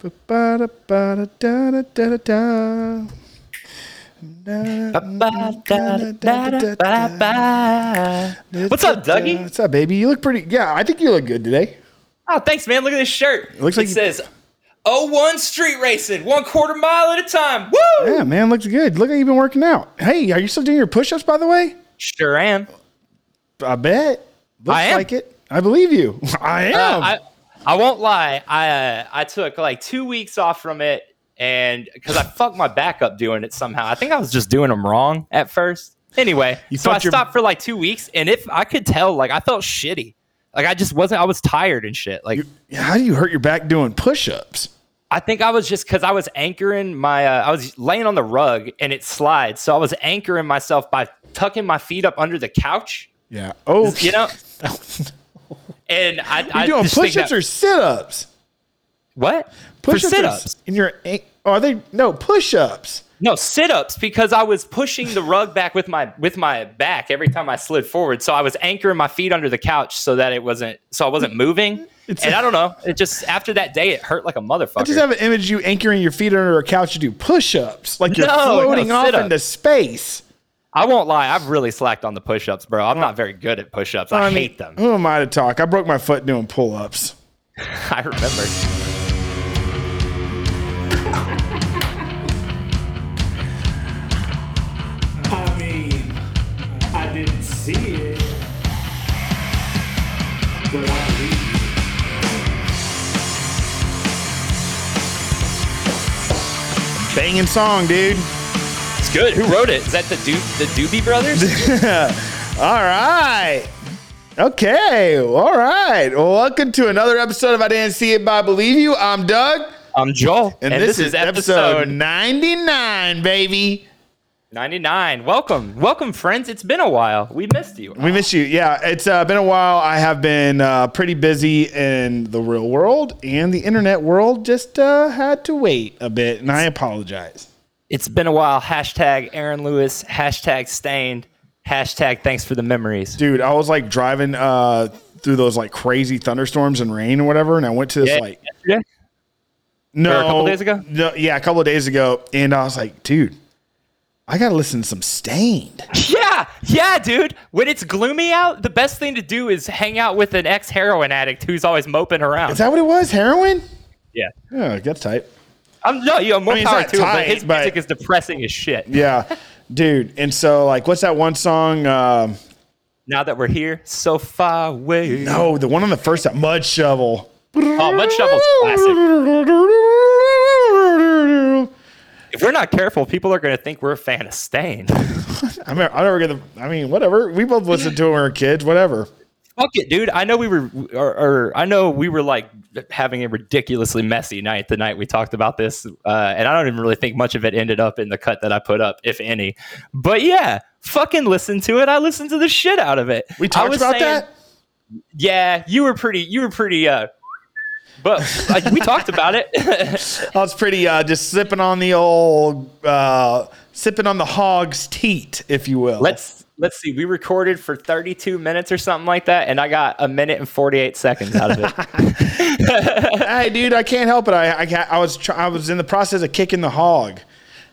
What's up, Dougie? What's up, baby? You look pretty. Yeah, I think you look good today. Oh, thanks, man. Look at this shirt. It looks like it you- says 01 Street Racing, one quarter mile at a time. Woo! Yeah, man, looks good. Look like you've been working out. Hey, are you still doing your push-ups, by the way? Sure am. I bet. Looks I am. like it. I believe you. I am. Uh, I, I won't lie. I uh, I took like two weeks off from it, and because I fucked my back up doing it somehow. I think I was just doing them wrong at first. Anyway, You so I your- stopped for like two weeks, and if I could tell, like I felt shitty. Like I just wasn't. I was tired and shit. Like How do you hurt your back doing push-ups? I think I was just because I was anchoring my. Uh, I was laying on the rug and it slides, so I was anchoring myself by tucking my feet up under the couch. Yeah. Oh, You know. And I, I you doing push-ups that- or sit-ups? what Push-ups sit-ups. In your oh, are they no push-ups? No sit ups because I was pushing the rug back with my with my back every time I slid forward. So I was anchoring my feet under the couch so that it wasn't so I wasn't moving. It's and I don't know. It just after that day it hurt like a motherfucker. I just have an image of you anchoring your feet under a couch to do push-ups, like you're No, no, floating off into space. I won't lie. I've really slacked on the push ups, bro. I'm not very good at push ups. I, mean, hate them. Who am I to talk? I broke my foot doing pull-ups. I remember. I mean, I didn't see it, but I believe you. Banging song, dude. Good. Who wrote it? Is that the Do the Doobie Brothers? All right. Okay. All right. Well, welcome to another episode of I Didn't See It, but I Believe You. I'm Doug. I'm Joel, And, this, is episode 99, baby. 99. Welcome, welcome, friends. It's been a while. We missed you. We miss you. Yeah, it's uh, been a while. I have been uh, pretty busy in the real world and the internet world. Just uh, had to wait a bit, and I apologize. It's been a while. Hashtag Aaron Lewis. Hashtag Staind. Hashtag Thanks for the memories. Dude, I was like driving uh, through those like crazy thunderstorms and rain or whatever, and I went to this Yeah, like yesterday? no, Or a couple days ago? No, yeah, a couple of days ago, and I was like, dude, I gotta listen to some Staind. Yeah, yeah, dude. When it's gloomy out, the best thing to do is hang out with an ex heroin addict who's always moping around. Is that what it was? Heroin? yeah. Oh, that's tight. I'm no, you know, more I mean, power to him, but his but- music is depressing as shit. Yeah, dude. And so, like, what's that one song? Um, Now that we're here, so far away. no, the one on the first that Mudshovel. Oh, Mudshovel's classic. If we're not careful, people are going to think we're a fan of Stain. I mean, I never get the. I mean, whatever. We both listened to it when we were kids. Whatever. Fuck it, dude. I know we were, or, or I know we were like having a ridiculously messy night the night we talked about this, uh, and I don't even really think much of it ended up in the cut that I put up, if any. But yeah, fucking listen to it. I listened to the shit out of it. We talked about saying- that. Yeah, you were pretty. You were pretty. uh But like, we talked about it. I was pretty uh, just sipping on the old, uh, sipping on the hog's teat, if you will. let's let's see. We recorded for 32 minutes or something like that, and I got a minute and 48 seconds out of it. hey, dude, I can't help it. I I, I was try- I was in the process of kicking the hog.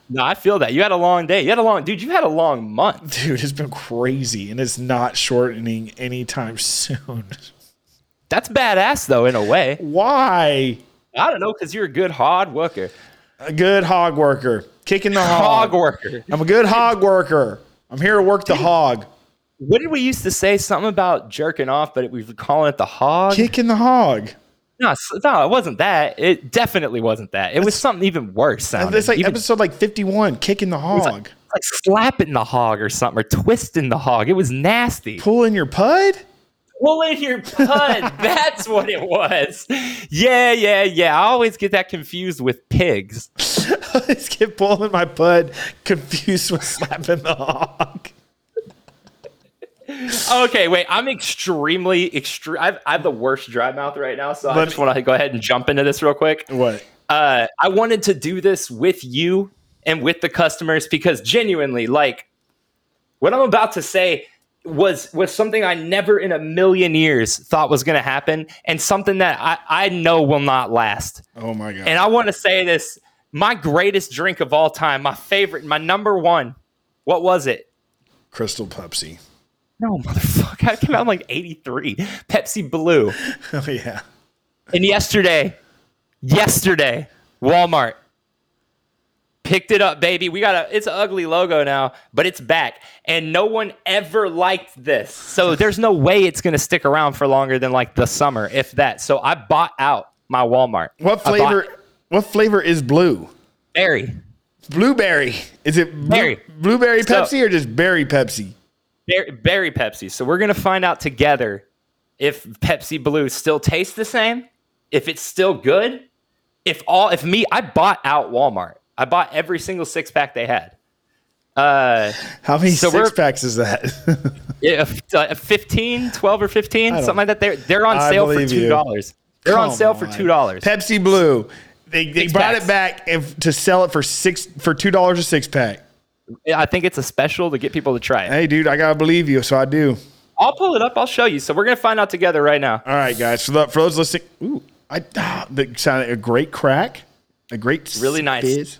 no, I feel that you had a long day. You had a long, dude. You had a long month. Dude, it's been crazy, and it's not shortening anytime soon. That's badass though, in a way. Why? I don't know, because you're a good hard worker. A good hog worker, kicking the hog. Hog worker. I'm a good hog worker. I'm here to work the hog, What did we used to say? Something about jerking off, but we were calling it the hog. kicking the hog. No, no, it wasn't that. It definitely wasn't that. It was something even worse. Sounding. It's like Even- episode like 51, kicking the hog. like, like slapping the hog or something, or twisting the hog. It was nasty. Pulling your pud? Pulling your pud. That's what it was. Yeah, yeah, yeah. I always get that confused with pigs. I just get pulling my pud, confused with slapping the hog. Okay, wait. I'm extremely extreme. I have the worst dry mouth right now, so I just want to go ahead and jump into this real quick. What? Uh, I wanted to do this with you and with the customers because genuinely, like, what I'm about to say was was something I never in a million years thought was going to happen, and something that I, I know will not last. Oh my god. And I want to say this: my greatest drink of all time, my favorite, my number one. What was it? Crystal Pepsi. No, motherfucker! I came out in like '83. Pepsi Blue. Oh yeah. And yesterday, yesterday, Walmart picked it up, baby. We got a it's an ugly logo now, but it's back. And no one ever liked this. So there's no way it's gonna stick around for longer than like the summer, if that. So I bought out my Walmart. What flavor? What flavor is blue? Berry. Blueberry. Is it blue- Berry. blueberry So- Pepsi or just berry Pepsi? Berry, berry Pepsi. So we're gonna find out together if Pepsi Blue still tastes the same, if it's still good, if all if me I bought out Walmart. I bought every single six pack they had. Uh, How many So six packs is that? yeah, uh, 15, 12 or 15, something like that. They're they're on I sale for two dollars. They're on Come sale for two dollars. Pepsi Blue. They, they Six brought packs. it back if, to sell it for six for two dollars a six pack. I think it's a special to get people to try it. Hey, dude, I gotta believe you, so I do. I'll pull it up. I'll show you. So we're gonna find out together right now. All right, guys. For, the, for those listening, ooh, I ah, that sounded a great crack, a great Really nice. fizz.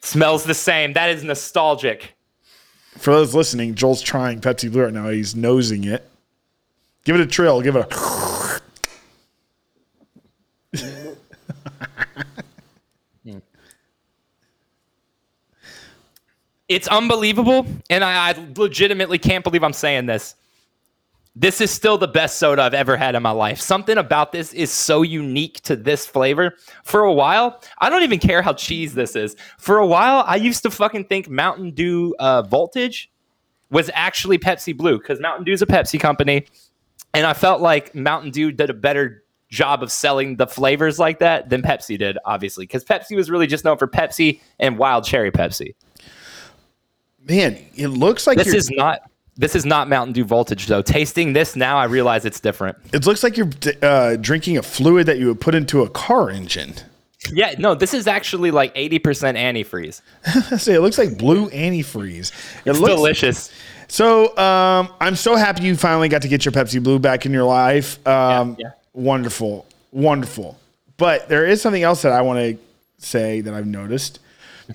Smells the same. That is nostalgic. For those listening, Joel's trying Pepsi Blue right now. He's nosing it. Give it a trill. Give it a. It's unbelievable, and I, I legitimately can't believe I'm saying this. This is still the best soda I've ever had in my life. Something about this is so unique to this flavor. For a while, I don't even care how cheese this is. For a while, I used to fucking think Mountain Dew uh, Voltage was actually Pepsi Blue because Mountain Dew's a Pepsi company, and I felt like Mountain Dew did a better job of selling the flavors like that than Pepsi did, obviously, because Pepsi was really just known for Pepsi and Wild Cherry Pepsi. Man, it looks like This you're, is not this is not Mountain Dew voltage though. Tasting this now, I realize it's different. it looks like you're uh, drinking a fluid that you would put into a car engine. Yeah, no, this is actually like eighty percent antifreeze. I say it looks like blue antifreeze. It looks Delicious. So um, I'm so happy you finally got to get your Pepsi Blue back in your life. Um, Yeah, yeah. Wonderful, wonderful. But there is something else that I want to say that I've noticed.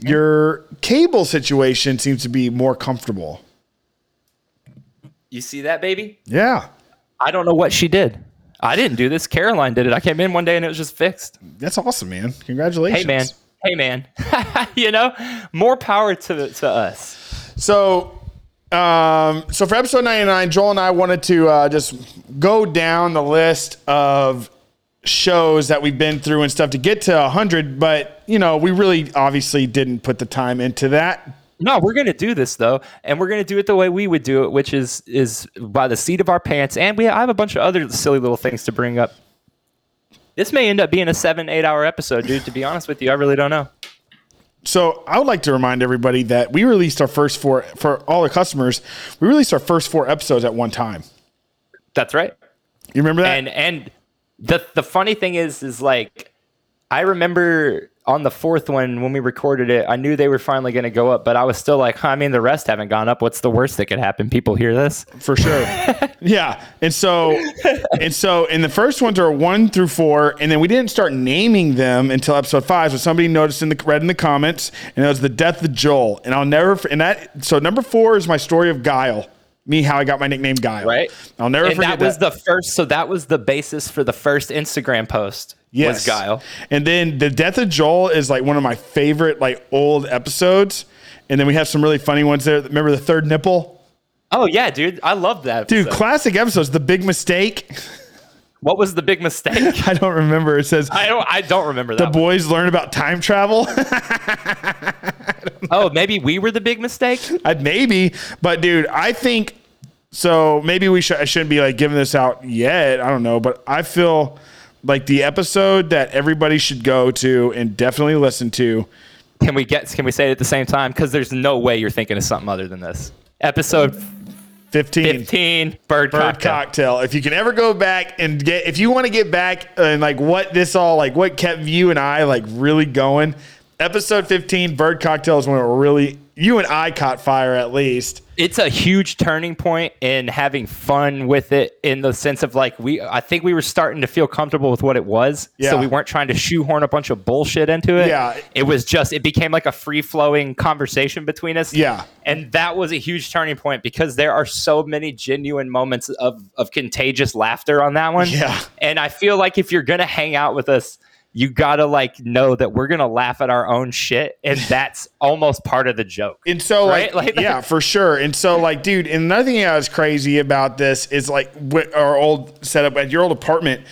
Your cable situation seems to be more comfortable. You see that, baby? Yeah, I don't know what she did. I didn't do this. Caroline did it. I came in one day and it was just fixed. that's awesome, man. Congratulations. Hey man. Hey man. you know, more power to to us. So, um, so for episode 99, Joel and I wanted to uh, just go down the list of shows that we've been through and stuff to get to 100, but you know, we really obviously didn't put the time into that. No, we're gonna do this though, and we're gonna do it the way we would do it, which is is by the seat of our pants. And we I have a bunch of other silly little things to bring up. This may end up being a seven, eight hour episode, dude. To be honest with you, I really don't know. So I would like to remind everybody that we released our first four for all the customers. We released our first four episodes at one time. That's right. You remember that? And and the the funny thing is is like I remember on the fourth one when we recorded it, I knew they were finally going to go up, but I was still like, huh, I mean, the rest haven't gone up. What's the worst that could happen? People hear this. for sure. yeah, and so and so, and the first ones are one through four, and then we didn't start naming them until episode five. So somebody noticed in the read in the comments, and it was the death of Joel. And I'll never and that. So number four is my story of Guile. Me, how I got my nickname Guile. Right. I'll never and forget that was the first. So that was the basis for the first Instagram post. Yes. Was Guile. And then the death of Joel is like one of my favorite like old episodes. And then we have some really funny ones there. Remember the third nipple? Oh yeah, dude, I love that. Dude, classic episodes. The big mistake. what was the big mistake? I don't remember. It says I don't. I don't remember the that. one. boys learn about time travel. Oh, maybe we were the big mistake. Uh, maybe, but dude, I think so. Maybe we should. I shouldn't be like giving this out yet. I don't know, but I feel like the episode that everybody should go to and definitely listen to. Can we get? Can we say it at the same time? Because there's no way you're thinking of something other than this. Episode 15. 15, bird, Bird cocktail. cocktail. If you can ever go back and get, if you want to get back and like what this all like, what kept you and I like really going. Episode 15, Bird Cocktail is when it really you and I caught fire at least. it's a huge turning point in having fun with it in the sense of like we I think we were starting to feel comfortable with what it was. Yeah. So we weren't trying to shoehorn a bunch of bullshit into it. Yeah. It was just it became like a free flowing conversation between us. Yeah. And that was a huge turning point because there are so many genuine moments of of contagious laughter on that one. Yeah. And I feel like if you're gonna hang out with us you gotta like know that we're gonna laugh at our own shit, and that's almost part of the joke. And so, like, Right? Like- yeah, for sure. And so, like, dude, and another thing that was crazy about this is like with our old setup at your old apartment,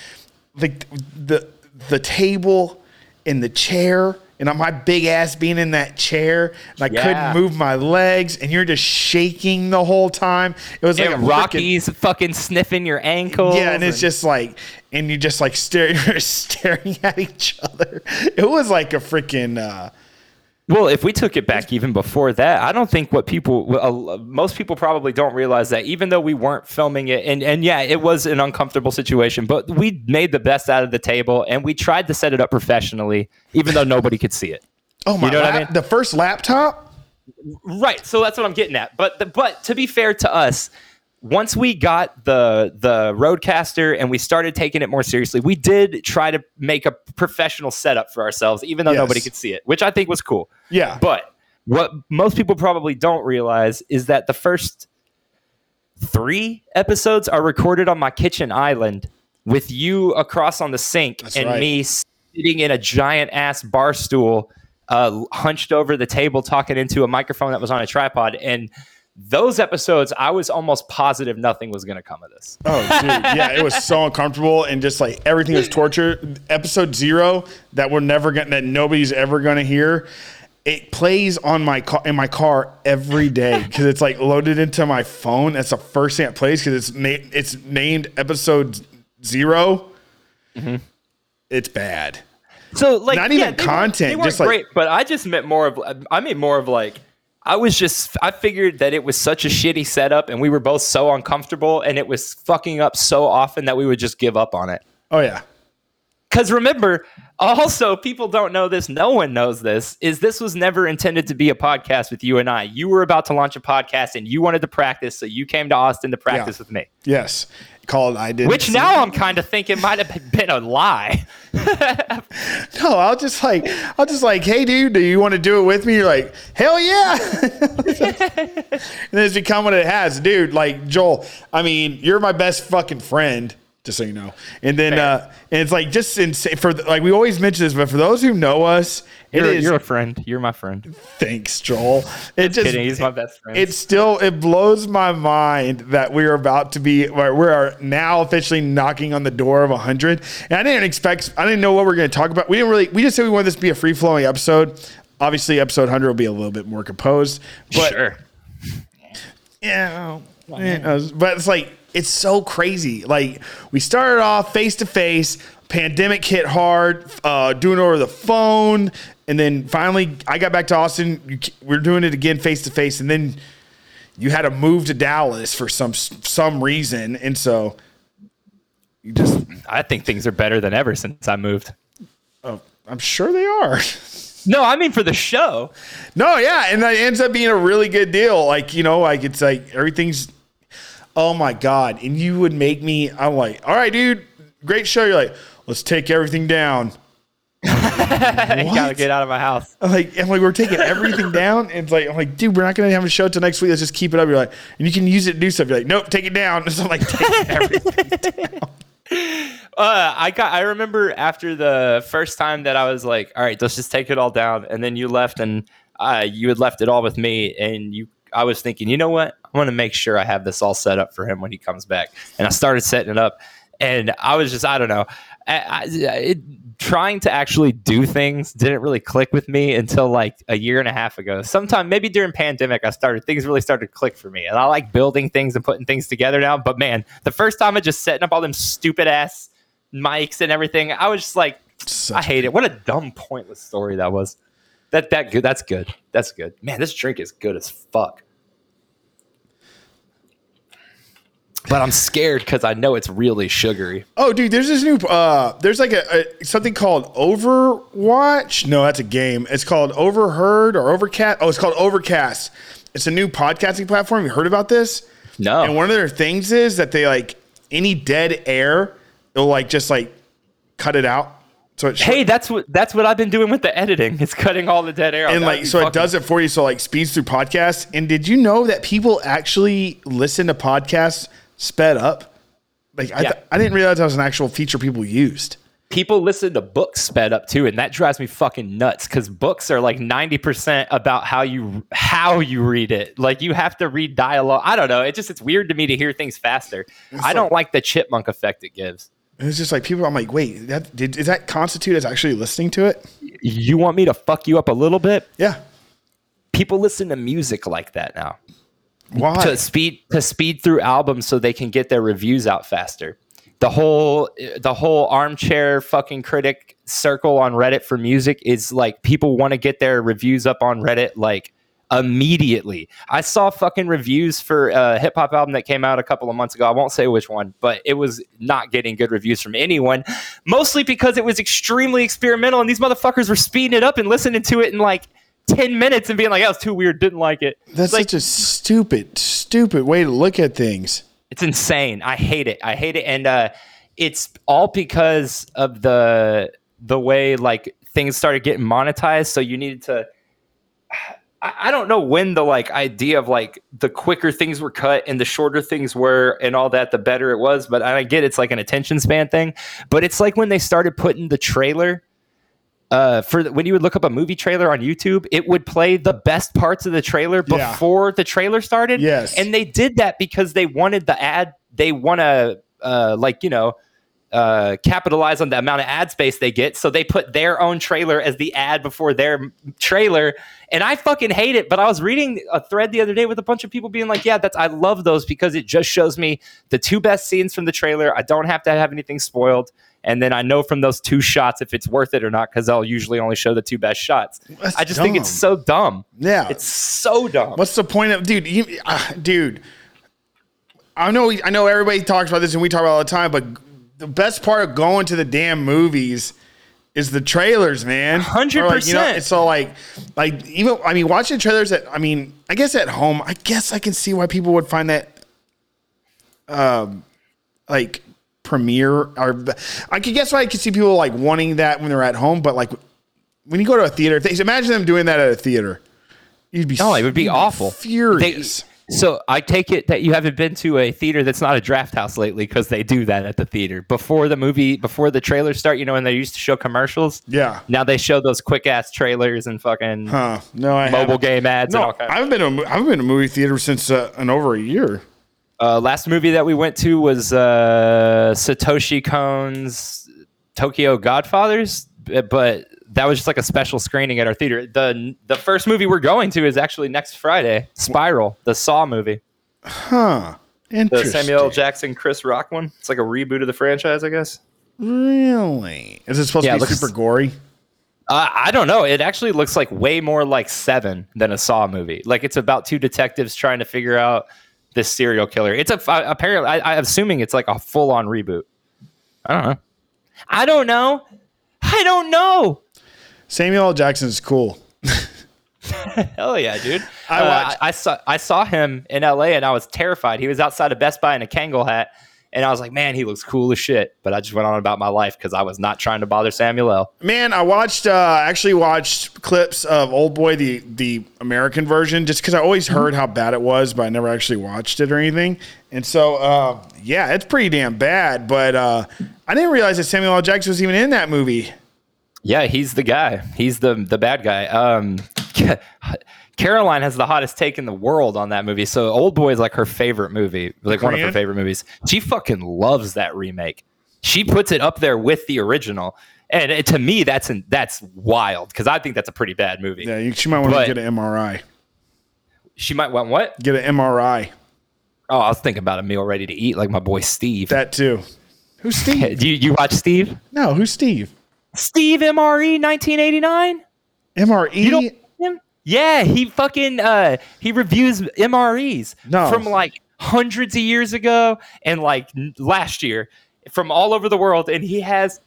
like the the table and the chair, and on my big ass being in that chair, and I Yeah. couldn't move my legs, and you're just shaking the whole time. It was like And a Rocky's fucking sniffing your ankles. Yeah, and it's just like, and you just like staring, staring at each other. It was like a freaking. Uh, Well, if we took it back even before that, I don't think what people, uh, most people probably don't realize that even though we weren't filming it, and, and yeah, it was an uncomfortable situation, but we made the best out of the table and we tried to set it up professionally, even though nobody could see it. oh my! God. You know what I mean? The first laptop. Right. So that's what I'm getting at. But the, but to be fair to us, once we got the the RodeCaster and we started taking it more seriously, we did try to make a professional setup for ourselves, even though Yes. nobody could see it, which I think was cool. Yeah. But what most people probably don't realize is that the first three episodes are recorded on my kitchen island with you across on the sink That's and right. me sitting in a giant ass bar stool, uh, hunched over the table, talking into a microphone that was on a tripod. And those episodes, I was almost positive nothing was going to come of this. Oh, dude, yeah, it was so uncomfortable and just like everything was torture. Episode zero that we're never gonna, that nobody's ever gonna hear. It plays on my car in my car every day because it's like loaded into my phone. That's the first thing it plays because it's na- it's named episode 0 mm-hmm. It's bad. So like Not even they weren't- content, they weren't just like- great, but I just meant more of I mean more of like I was just I figured that it was such a shitty setup and we were both so uncomfortable and it was fucking up so often that we would just give up on it. Oh yeah, Cuz remember, also people don't know this, no one knows this, is this was never intended to be a podcast with you and I. You were about to launch a podcast and you wanted to practice, so you came to Austin to practice Yeah. with me. yes. Called I did. Which now I'm kind of thinking might have been a lie. No, I'll just like I'll just like, hey dude, do you want to do it with me? You're like, hell yeah. and then it's become what it has, dude. Like Joel, I mean, you're my best fucking friend, just so you know. And then uh and it's like just insane for the- like we always mention this, but for those who know us, it You're, is you're a friend. You're my friend. thanks, Joel. It just Kidding, he's my best friend. it still it blows my mind that we are about to be we are now officially knocking on the door of 100 and i didn't expect i didn't know what we are going to talk about we didn't really we just said we wanted this to be a free-flowing episode obviously episode 100 will be a little bit more composed but sure. yeah, yeah, but it's like it's so crazy. Like we started off face to face, pandemic hit hard, uh, doing over the phone, and then finally I got back to Austin. You, we're doing it again face to face, and then you had to move to Dallas for some some reason, and so you just I think things are better than ever since I moved. oh, I'm sure they are. No, I mean for the show. No, yeah, and that ends up being a really good deal. Like you know, like it's like everything's. Oh my god! And you would make me. I'm like, all right, dude, great show. You're like, let's take everything down. Gotta get out of my house. I'm like, I'm like, we're taking everything down. And it's like, I'm like, dude, we're not gonna have a show till next week. Let's just keep it up. You're like, and you can use it to do stuff. You're like, nope, take it down. So I'm like, take everything. Uh, I got. I remember after the first time that I was like, "All right, let's just take it all down," and then you left, and uh, you had left it all with me, and you. I was thinking, you know what? I want to make sure I have this all set up for him when he comes back, and I started setting it up, and I was just, I don't know, I, I, it, trying to actually do things didn't really click with me until like a year and a half ago. Sometime maybe during pandemic, I started things really started to click for me, and I like building things and putting things together now. But man, the first time I just setting up all them stupid ass mics and everything. I was just like, Such I hate it. What a dumb, pointless story that was. That that good. That's good. That's good. Man, this drink is good as fuck. But I'm scared because I know it's really sugary. Oh, dude, there's this new. Uh, there's like a, a something called Overwatch. No, that's a game. It's called Overheard or Overcast. Oh, it's called Overcast. It's a new podcasting platform. You heard about this? No, And one of their things is that they like any dead air, they'll like just like cut it out. So it hey, that's what that's what I've been doing with the editing. It's cutting all the dead air. and like so it does it for you. So like speeds through podcasts. And did you know that people actually listen to podcasts sped up? Like I, Yeah. th- I didn't realize that was an actual feature people used. people listen to books sped up too, and that drives me fucking nuts because books are like ninety percent about how you how you read it. Like you have to read dialogue. I don't know. It just it's weird to me to hear things faster. I don't like the chipmunk effect it gives. It's just like people. I'm like, wait, that did does that constitute as actually listening to it? You want me to fuck you up a little bit? Yeah. People listen to music like that now. Why? to speed to speed through albums so they can get their reviews out faster. The whole the whole armchair fucking critic circle on Reddit for music is like people want to get their reviews up on Reddit like immediately. I saw fucking reviews for a hip hop album that came out a couple of months ago. I won't say which one, but it was not getting good reviews from anyone, mostly because it was extremely experimental and these motherfuckers were speeding it up and listening to it in like 10 minutes and being like, that was too weird, didn't like it. That's like, such a stupid, stupid way to look at things. It's insane. I hate it. I hate it, and uh, it's all because of the the way like things started getting monetized. So you needed to. I, I don't know when the like idea of like the quicker things were cut and the shorter things were and all that, the better it was. But I get it's like an attention span thing. But it's like when they started putting the trailer uh, for the, when you would look up a movie trailer on YouTube, it would play the best parts of the trailer Yeah. before the trailer started. Yes. and they did that because they wanted the ad. They want to uh, like you know uh, capitalize on the amount of ad space they get. So they put their own trailer as the ad before their trailer. And I fucking hate it. But I was reading a thread the other day with a bunch of people being like, "Yeah, that's I love those because it just shows me the two best scenes from the trailer. I don't have to have anything spoiled." And then I know from those two shots if it's worth it or not because they'll usually only show the two best shots. That's I just think it's so dumb. Yeah. It's so dumb. What's the point of, dude? You, uh, dude, I know, I know. Everybody talks about this, and we talk about it all the time. But the best part of going to the damn movies is the trailers, man. 100%. Like, you know, it's so like, like even I mean, watching trailers. At I mean, I guess at home, I guess I can see why people would find that, um, like premiere or I could guess why I could see people like wanting that when they're at home, but like when you go to a theater, th- imagine them doing that at a theater. You'd be No, it would be awful. furious. They- so I take it that you haven't been to a theater that's not a draft house lately because they do that at the theater before the movie, before the trailers start. You know, when they used to show commercials. yeah. Now they show those quick ass trailers and fucking Huh. No, I mobile haven't. game ads and No, all kinds. I haven't been to a, mo- I haven't been to a movie theater since uh, an over a year. Uh, last movie that we went to was uh, Satoshi Kon's Tokyo Godfathers, but that was just like a special screening at our theater. the The first movie we're going to is actually next Friday, Spiral, the Saw movie, Huh. the Interesting. Samuel L. Jackson, Chris Rock one. It's like a reboot of the franchise, I guess. Really? Is it supposed Yeah, to it be looks- super gory? Uh, I don't know. It actually looks like way more like Seven than a Saw movie. Like it's about two detectives trying to figure out this serial killer. It's a apparently. I, I'm assuming it's like a full on reboot. I don't know. I don't know. I don't know. Samuel L. Jackson is cool. Hell yeah, dude! I Uh, I, I saw. I saw him in L.A. and I was terrified. He was outside of Best Buy in a Kangol hat, and I was like, "Man, he looks cool as shit." But I just went on about my life because I was not trying to bother Samuel L. Man, I watched uh actually watched clips of Old Boy the the American version just because I always heard how bad it was, but I never actually watched it or anything. And so uh yeah, it's pretty damn bad. But uh I didn't realize that Samuel L. Jackson was even in that movie. Yeah, he's the guy. He's the the bad guy. Um, Caroline has the hottest take in the world on that movie. So Old Boy is like her favorite movie, like one of her favorite movies. She fucking loves that remake. She puts it up there with the original, and it, to me, that's an, that's wild because I think that's a pretty bad movie. Yeah, you, she might want But- to get an MRI. She might want what? Get an MRI. Oh, I was thinking about a meal ready to eat, like my boy Steve. That too. Who's Steve? Do you, you watch Steve? no, who's Steve? Steve MRE 1989. MRE. You don't him? Yeah, he fucking uh he reviews MREs No. from like hundreds of years ago and like last year from all over the world. And he has,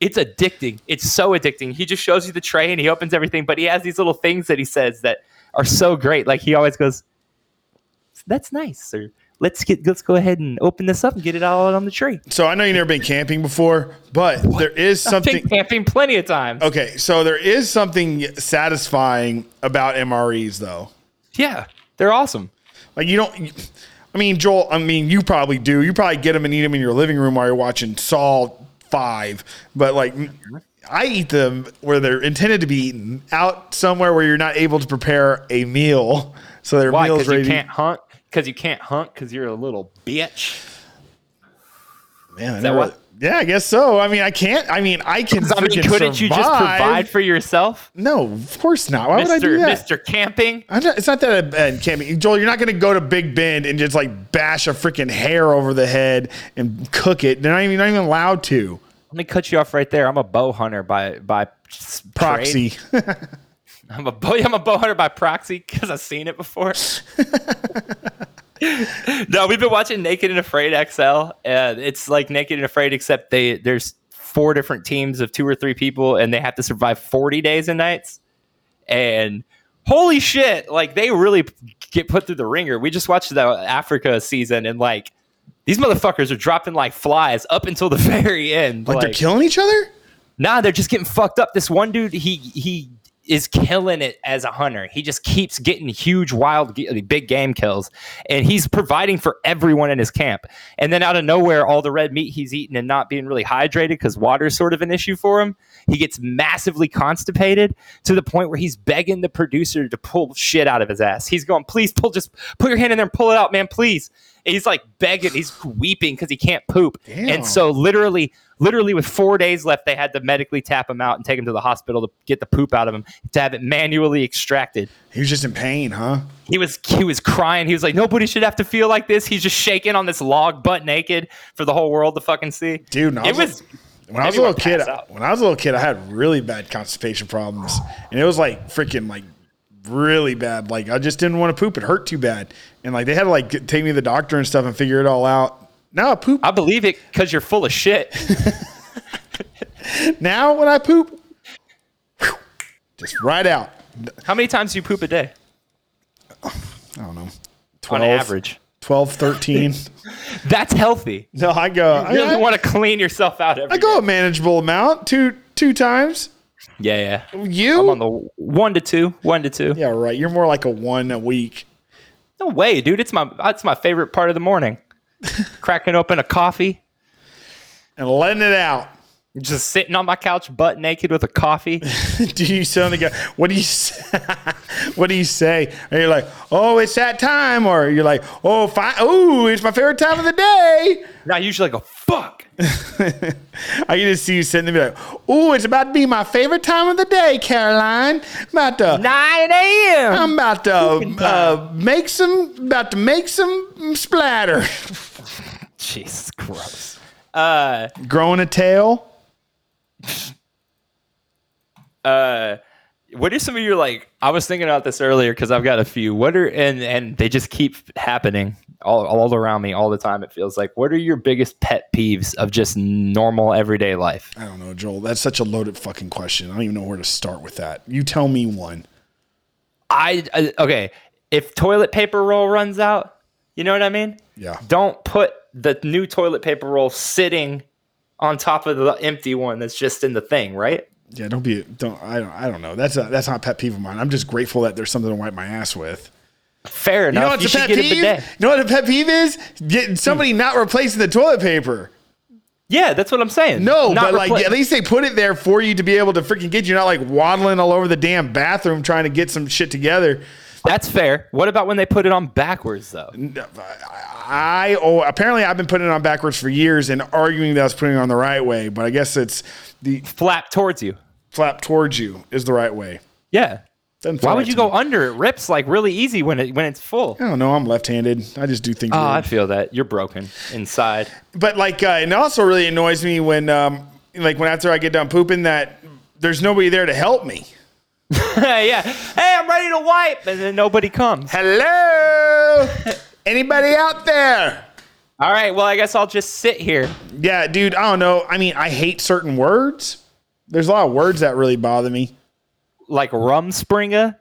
it's addicting. It's so addicting. He just shows you the tray and he opens everything, but he has these little things that he says that are so great. Like he always goes, that's nice. Or let's get, let's go ahead and open this up and get it all out on the tree. So I know you've never been camping before, but there is I've something. been camping plenty of times. Okay, so there is something satisfying about MREs, though. Yeah, they're awesome. Like you don't. I mean, Joel. I mean, you probably do. You probably get them and eat them in your living room while you're watching Saw Five. But like, I eat them where they're intended to be eaten out somewhere where you're not able to prepare a meal. So their Why? meals Because you can't hunt. Because you can't hunt because you're a little bitch. Man, that what- Yeah, I guess so. I mean, I can't. I mean, I can. I mean, couldn't you just provide for yourself, No, of course not. Why would I do that? Mister Camping? I'm not, it's not that I uh, can't. Joel, you're not going to go to Big Bend and just like bash a freaking hare over the head and cook it. They're not even, not even allowed to. Let me cut you off right there. I'm a bow hunter by by Proxy. I'm a bow. I'm a bow hunter by proxy because I've seen it before. no, we've been watching Naked and Afraid XL. and it's like Naked and Afraid, except they there's four different teams of two or three people, and they have to survive 40 days and nights. And holy shit, like they really get put through the wringer. We just watched the Africa season, and like these motherfuckers are dropping like flies up until the very end. like, they're killing each other? Nah, they're just getting fucked up. This one dude, he he is killing it as a hunter. He just keeps getting huge, wild, big game kills, and he's providing for everyone in his camp. And then out of nowhere, all the red meat he's eating and not being really hydrated because water is sort of an issue for him. He gets massively constipated to the point where he's begging the producer to pull shit out of his ass. He's going, "Please pull, just put your hand in there and pull it out, man, please." He's like begging, he's weeping because he can't poop, Damn. and so literally literally with four days left they had to medically tap him out and take him to the hospital to get the poop out of him to have it manually extracted. He was just in pain, huh? he was he was crying. He was like nobody should have to feel like this. He's just shaking on this log butt naked for the whole world to fucking see. Dude, no, it was- When I was a little kid, when I was a little kid, I had really bad constipation problems, and it was like freaking like really bad. Like I just didn't want to poop; it hurt too bad, and like they had to like take me to the doctor and stuff and figure it all out. Now I poop. i believe it because you're full of shit Now when I poop, whew, just right out. how many times do you poop a day I don't know. 12, on average 12, 13. that's healthy no, I go. I, you really I, want to clean yourself out every I go day. a manageable amount, two two times. Yeah yeah You? i'm on the one to two one to two yeah, right. You're more like a one a week. No way, dude. It's my that's my favorite part of the morning. Cracking open a coffee, and letting it out. just sitting on my couch, butt naked with a coffee. do you suddenly go? What do you say? what do you say? Are you like, oh, it's that time, or you're like, oh, fine, oh, it's my favorite time of the day? And I usually go, fuck. I can just see you sitting there, be like, ooh, it's about to be my favorite time of the day, Caroline. About to, 9 a.m. I'm about to uh, make some, about to make some splatter. Jesus, gross. Uh, Growing a tail. uh, what are some of your like? I was thinking about this earlier because I've got a few. What are and and they just keep happening all all around me all the time. It feels like. What are your biggest pet peeves of just normal everyday life? I don't know, Joel. That's such a loaded fucking question. I don't even know where to start with that. You tell me one. I, I okay. If toilet paper roll runs out, you know what I mean. Yeah. don't put the new toilet paper roll sitting on top of the empty one that's just in the thing, right? Yeah, don't be don't I don't I don't know. That's a, that's not a pet peeve of mine. I'm just grateful that there's something to wipe my ass with. Fair You enough. know what's a should pet get peeve? a. You know what a pet peeve is? Getting hmm. somebody not replacing the toilet paper. Yeah, that's what I'm saying. No, Not but like at least they put it there for you to be able to freaking get you, not like waddling all over the damn bathroom trying to get some shit together. that's fair. What about when they put it on backwards though? Uh, I oh apparently I've been putting it on backwards for years and arguing that I was putting it on the right way, but I guess it's the Flap towards you. flap towards you is the right way. Yeah. Doesn't Why right would you go me. under? It rips like really easy when it when it's full. I don't know. I'm left-handed. I just do things. Oh, weird. I feel that you're broken inside. But like, uh, it also really annoys me when, um, like, when after I get done pooping, that there's nobody there to help me. yeah. Hey, I'm ready to wipe, and then nobody comes. Hello. Anybody out there? All right. Well, I guess I'll just sit here. Yeah, dude, I don't know. I mean, I hate certain words. There's a lot of words that really bother me. Like Rumspringa.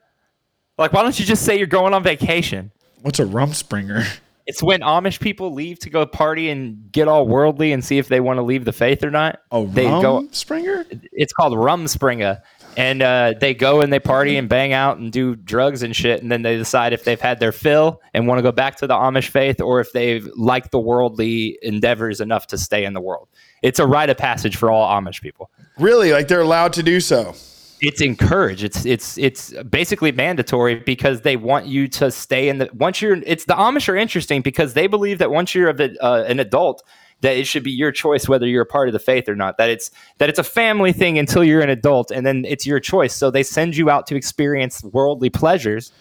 Like, why don't you just say you're going on vacation? What's a rumspringer? It's when Amish people leave to go party and get all worldly and see if they want to leave the faith or not. Oh, they go. rumspringer? It's called Rumspringa, and uh, they go and they party and bang out and do drugs and shit, and then they decide if they've had their fill and want to go back to the Amish faith or if they've liked the worldly endeavors enough to stay in the world. It's a rite of passage for all Amish people. Really? Like they're allowed to do so? It's encouraged. It's it's it's basically mandatory because they want you to stay in the once you're. It's the Amish are interesting because they believe that once you're uh, an adult, that it should be your choice whether you're a part of the faith or not. That it's that it's a family thing until you're an adult, and then it's your choice. So they send you out to experience worldly pleasures.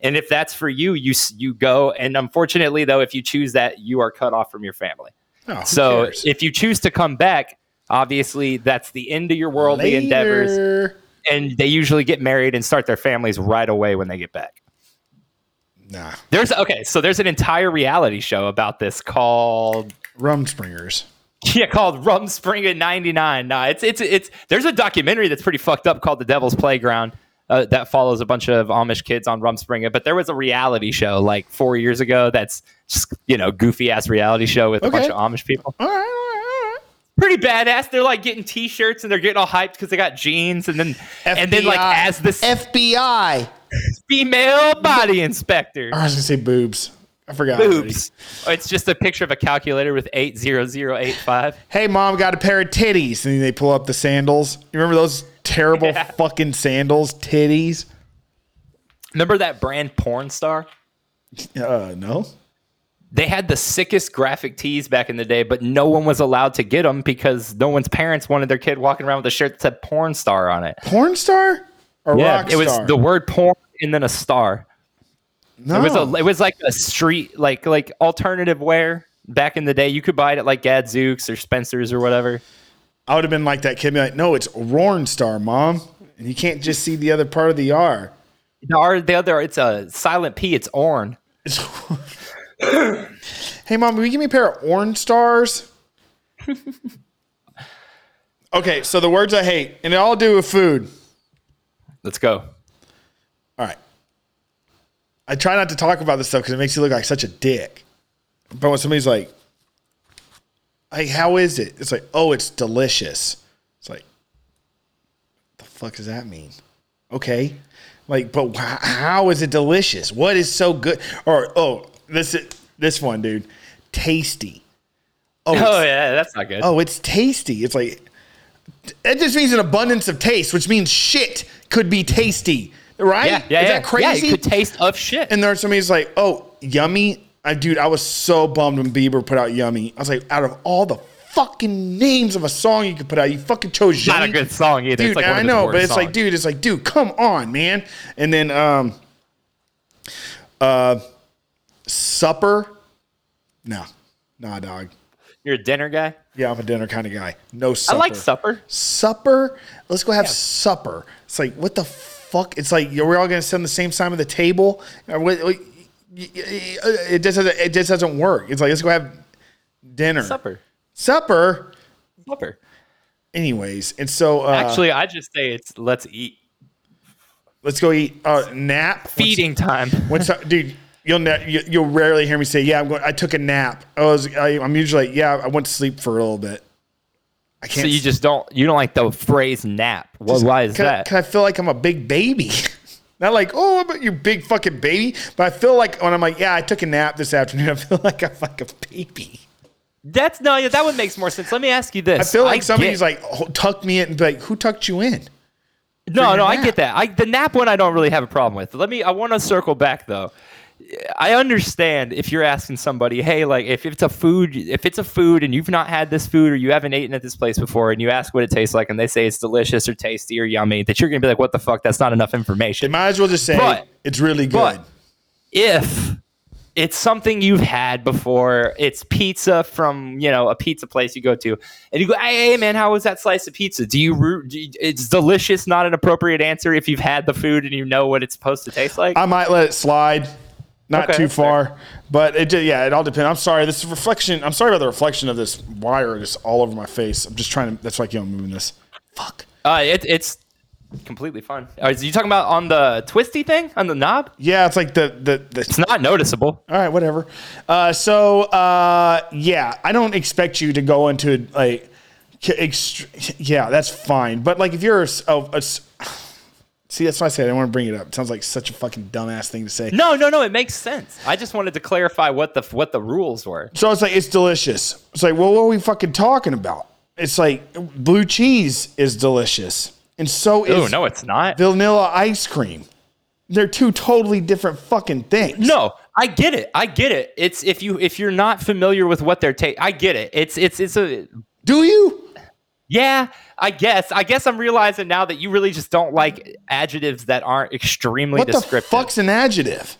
And if that's for you, you you go. And unfortunately, though, if you choose that, you are cut off from your family. Oh, So if you choose to come back, obviously that's the end of your worldly endeavors Later. And they usually get married and start their families right away when they get back. Nah, There's okay, so there's an entire reality show about this called rumspringers. yeah, called Rumspringa 99. Nah, it's it's it's there's a documentary that's pretty fucked up called The Devil's Playground. Uh, that follows a bunch of Amish kids on Rumspringa, but there was a reality show like four years ago that's just you know goofy ass reality show with a bunch of Amish people. All right, Pretty badass. They're like getting T-shirts and they're getting all hyped because they got jeans, and then and then like as this FBI. female body inspector. I was gonna say boobs. I forgot. boobs. It's just a picture of a calculator with eight zero zero eight five. Hey, mom, got a pair of titties, and then they pull up the sandals. You remember those terrible Yeah. fucking sandals, titties? Remember that brand Porn Star? Uh, no. They had the sickest graphic tees back in the day, but no one was allowed to get them because no one's parents wanted their kid walking around with a shirt that said Porn Star on it. Porn star or rock it was the word porn and then a star. no. It was a it was like a street like like alternative wear back in the day. You could buy it at like Gadzooks or Spencer's or whatever. I would have been like that kid. Be like, no, it's Rorn star, mom, and you can't just see the other part of the R. The, R- the other it's a silent P. It's Orn. Hey, mom, will you give me a pair of orange stars? okay, so the words I hate, and they all do with food. Let's go. All right. I try not to talk about this stuff because it makes you look like such a dick. But when somebody's like, "Hey, how is it?" It's like, "Oh, it's delicious." It's like, the fuck does that mean? Okay, like, but wh- how is it delicious? What is so good? Or oh, this this one, dude, tasty. Oh, Oh yeah, that's not good. oh, it's tasty. It's like it just means an abundance of taste, which means shit could be tasty, right? yeah, yeah, Is yeah. that crazy? Yeah, it could taste of shit. and there's somebody's like, "Oh, yummy." I dude, I was so bummed when Bieber put out "Yummy." I was like, out of all the fucking names of a song you could put out, you fucking chose not a good song either. Dude, it's like I know, but it's like, dude, it's like, dude, come on, man. And then, um, uh, supper. No, nah, dog. you're a dinner guy. Yeah, I'm a dinner kind of guy. No supper. I like supper. supper. Let's go have supper. It's like what the fuck? It's like we're all gonna sit on the same side of the table. Uh, It just doesn't. It just doesn't work. It's like let's go have dinner. Supper. Supper. Supper. Anyways, and so uh, Actually, I just say it's let's eat. let's go eat. Uh, nap. Feeding time. What's, what's dude? You'll ne- you, you'll rarely hear me say, "Yeah, I'm going. I took a nap." I was. I, I'm usually like, "Yeah, I went to sleep for a little bit." I can't. So you just don't you don't like the phrase nap. Well, why is that? can I feel like I'm a big baby? Not like, oh, but you big fucking baby. But I feel like when I'm like, yeah, I took a nap this afternoon. I feel like I'm like a baby. That's no, yeah, that one makes more sense. Let me ask you this. I feel like somebody's get- like oh, tucked me in and be like, who tucked you in? No, no, I get that. I the nap one I don't really have a problem with. Let me I want to circle back though. I understand if you're asking somebody, hey, like if it's a food, if it's a food and you've not had this food or you haven't eaten at this place before, and you ask what it tastes like, and they say it's delicious or tasty or yummy, that you're gonna be like, what the fuck? That's not enough information. They might as well just say But- it's really good. but- If it's something you've had before, it's pizza from you know a pizza place you go to, and you go, hey, hey man, how was that slice of pizza? Do you, do you- It's delicious. Not an appropriate answer if you've had the food and you know what it's supposed to taste like. I might let it slide. Not Okay, too that's fair. far. But it ju- yeah, it all depends. I'm sorry. This reflection. I'm sorry about the reflection of this wire just all over my face. I'm just trying to. That's why I keep on moving this. Fuck. Uh, it, it's completely fine. Are you talking about on the twisty thing on the knob? Yeah, it's like the the the. It's not noticeable. All right, whatever. Uh, so uh, yeah, I don't expect you to go into like, ext- yeah, that's fine. But like, if you're a, s- a- a s- see, that's why I said I didn't want to bring it up. It sounds like such a fucking dumbass thing to say. No, no, no. It makes sense. I just wanted to clarify what the what the rules were. So it's like it's delicious. It's like, well, what are we fucking talking about? It's like blue cheese is delicious, and so Oh is no, it's not. vanilla ice cream. They're two totally different fucking things. No, I get it. I get it. It's if you if you're not familiar with what they're taking, I get it. It's it's it's a do you? Yeah. I guess. I guess I'm realizing now that you really just don't like adjectives that aren't extremely What the descriptive. fuck's an adjective?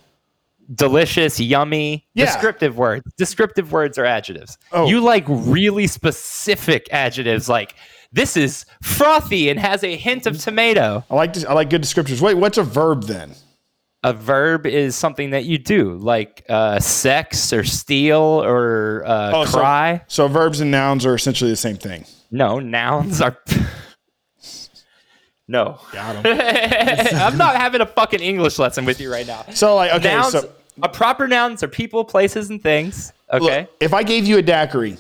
Delicious, yummy, Yeah. descriptive words. Descriptive words are adjectives. Oh. You like really specific adjectives, like this is frothy and has a hint of tomato. I like I like good descriptors. Wait, what's a verb then? a verb is something that you do, like uh, sex or steal or uh, Oh, so- cry. So, verbs and nouns are essentially the same thing. No, nouns are. no. Got 'em. I'm not having a fucking English lesson with you right now. So like okay, nouns, so a proper nouns are people, places, and things. Okay. look, if I gave you a daiquiri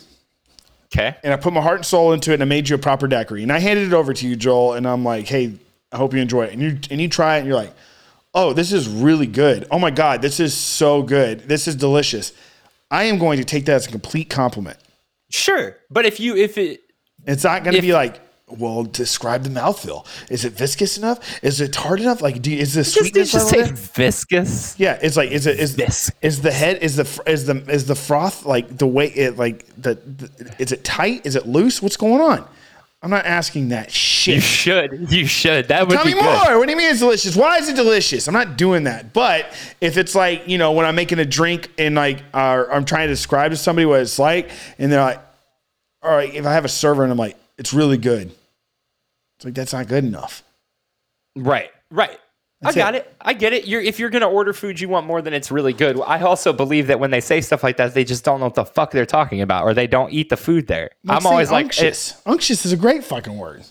okay. and I put my heart and soul into it and I made you a proper daiquiri and I handed it over to you, Joel, and I'm like, hey, I hope you enjoy it. And you and you try it and you're like, oh, this is really good. Oh my God, this is so good. This is delicious. I am going to take that as a complete compliment. Sure, but if you if it It's not going to be like, well, describe the mouthfeel. Is it viscous enough? Is it tart enough? Like, do is the just, sweetness just say there? viscous. Yeah, it's like is it is Viscous. is the head is the is the is the froth like the way it like the, the is it tight? Is it loose? What's going on? I'm not asking that shit. You should. You should. That would Tell me good. more. What do you mean it's delicious? Why is it delicious? I'm not doing that. But if it's like you know when I'm making a drink and like uh, I'm trying to describe to somebody what it's like, and they're like, all right, if I have a server and I'm like, it's really good. It's like that's not good enough. Right, right. That's I got it. it. I get it. You're if you're gonna order food you want more than it's really good. I also believe that when they say stuff like that, they just don't know what the fuck they're talking about, or they don't eat the food there. I'm always like, unctuous. unctuous is a great fucking word.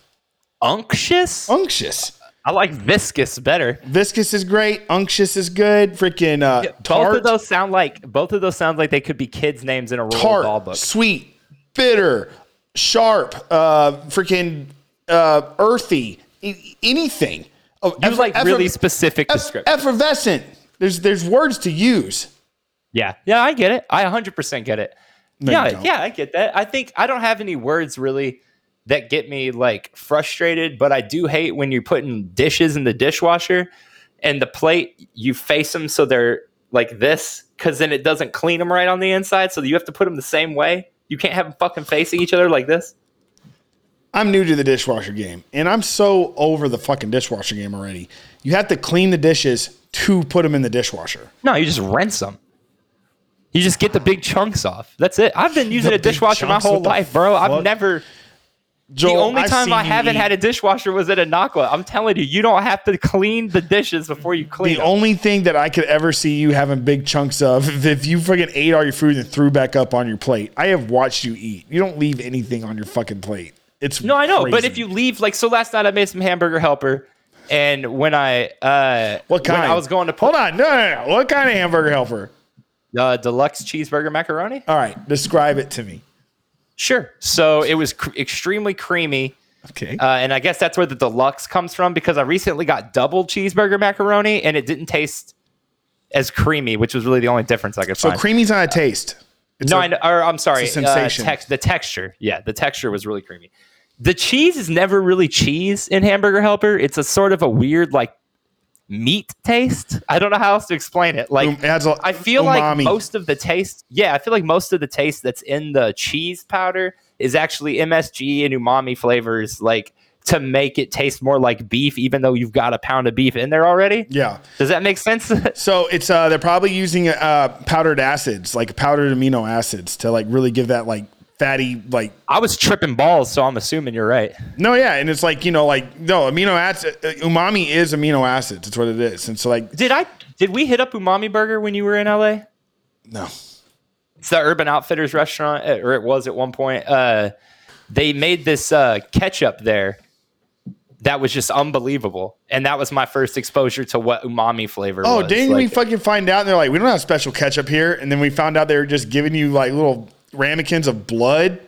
unctuous. Unctuous. I like viscous better. Viscous is great. Unctuous is good. Freaking uh, Both of those sound like both of those sound like they could be kids' names in a Dahl tart, book. sweet, bitter, sharp, uh, freaking uh, earthy, e- anything. Oh, You effer- like really specific eff- effervescent. There's there's words to use. Yeah, yeah, I get it. I 100% get it. No, yeah, yeah, I get that. I think I don't have any words really that get me like frustrated, but I do hate when you're putting dishes in the dishwasher and the plate you face them so they're like this because then it doesn't clean them right on the inside. So you have to put them the same way. You can't have them fucking facing each other like this. I'm new to the dishwasher game, and I'm so over the fucking dishwasher game already. You have to clean the dishes to put them in the dishwasher. No, you just rinse them. You just get the big chunks off. That's it. I've been using The a dishwasher my whole life, bro. fuck? I've never. Joel, the only time I haven't had a dishwasher was at a Nakwa. I'm telling you, you don't have to clean the dishes before you clean The them. only thing that I could ever see you having big chunks of, if- you fucking ate all your food and threw back up on your plate. I have watched you eat. You don't leave anything on your fucking plate. It's No, I know, but if you leave, like, so last night I made some hamburger helper, and when I uh, what kind? when I was going to hold on, no, no, no. What kind of hamburger helper? uh, deluxe cheeseburger macaroni. All right, describe it to me. Sure. So it was cr- extremely creamy. Okay. Uh, and I guess that's where the deluxe comes from because I recently got double cheeseburger macaroni and it didn't taste as creamy, which was really the only difference I could so find. So creamy's not a taste. It's no, a- I know, or I'm sorry, it's a uh, sensation. tex- the texture. Yeah, the texture was really creamy. The cheese is never really cheese in Hamburger Helper. It's a sort of a weird like meat taste. I don't know how else to explain it. Like Um, it adds a- I feel like most of the taste, yeah, I feel like most of the taste that's in the cheese powder is actually MSG and umami flavors, like to make it taste more like beef, even though you've got a pound of beef in there already. yeah. Does that make sense? So it's uh they're probably using uh powdered acids, like powdered amino acids, to like really give that like fatty like I was tripping balls, so I'm assuming you're right. no yeah and it's like you know like no amino acid uh, umami is amino acids it's what it is and so like Did I? Did we hit up Umami Burger when you were in LA? no It's the Urban Outfitters restaurant, uh, or it was at one point. Uh, they made this uh, ketchup there that was just unbelievable, and that was my first exposure to what umami flavor. oh was. didn't we fucking find out and they're like we don't have special ketchup here and then we found out they were just giving you like little ramekins of blood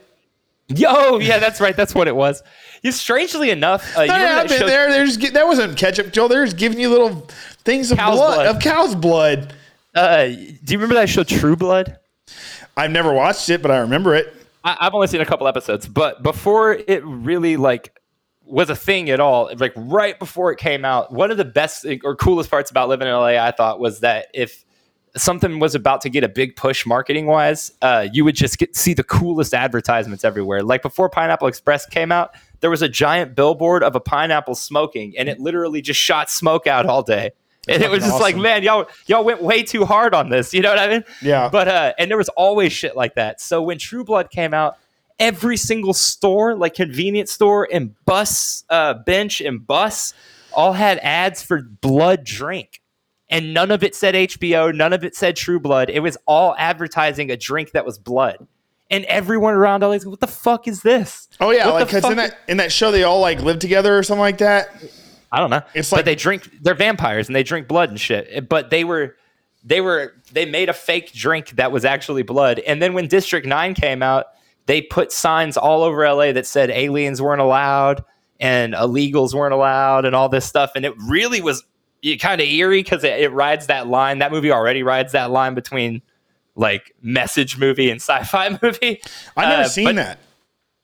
Yo, yeah, that's right. That's what it was. You, strangely enough, uh, you yeah, remember I've that there. There's that wasn't ketchup, Joe. They're just giving you little things of Cow's blood, blood. of cow's blood. Uh, do you remember that show True Blood? I've never watched it, but I remember it. I, I've only seen a couple episodes, but before it really like was a thing at all, like right before it came out, one of the best or coolest parts about living in LA, I thought, was that if something was about to get a big push marketing wise, uh, you would just get see the coolest advertisements everywhere. Like before Pineapple Express came out, there was a giant billboard of a pineapple smoking, and it literally just shot smoke out all day. And it was just like, man, y'all y'all went way too hard on this. You know what I mean? Yeah. But uh, and there was always shit like that. So when True Blood came out, every single store, like convenience store and bus uh, bench and bus, all had ads for blood drink. And none of it said HBO, none of it said True Blood. It was all advertising a drink that was blood. And everyone around LA was like, what the fuck is this? Oh yeah, What like because in that in that show they all like live together or something like that. I don't know. It's but like- they drink. They're vampires and they drink blood and shit. But they were, they were, they made a fake drink that was actually blood. And then when District Nine came out, they put signs all over LA that said aliens weren't allowed and illegals weren't allowed and all this stuff. And it really was kind of eerie because it, it rides that line. That movie already rides that line between like message movie and sci-fi movie. I've never Uh, seen but- that.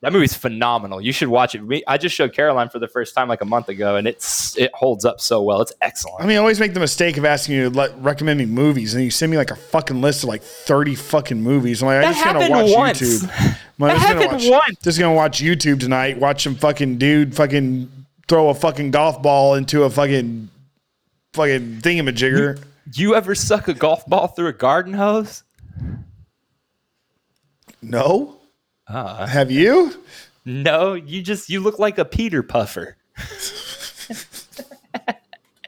that movie's phenomenal. You should watch it. We, I just showed Caroline for the first time like a month ago, and it's it holds up so well. It's excellent. I mean, I always make the mistake of asking you to let, recommend me movies, and you send me like a fucking list of like thirty fucking movies. I'm like, That I'm just gonna watch once. YouTube. I'm That just gonna happened watch, once. Just gonna watch YouTube tonight. Watch some fucking dude fucking throw a fucking golf ball into a fucking fucking thingamajigger. You ever suck a golf ball through a garden hose? No, Uh, have you? no, you just you look like a Peter Puffer.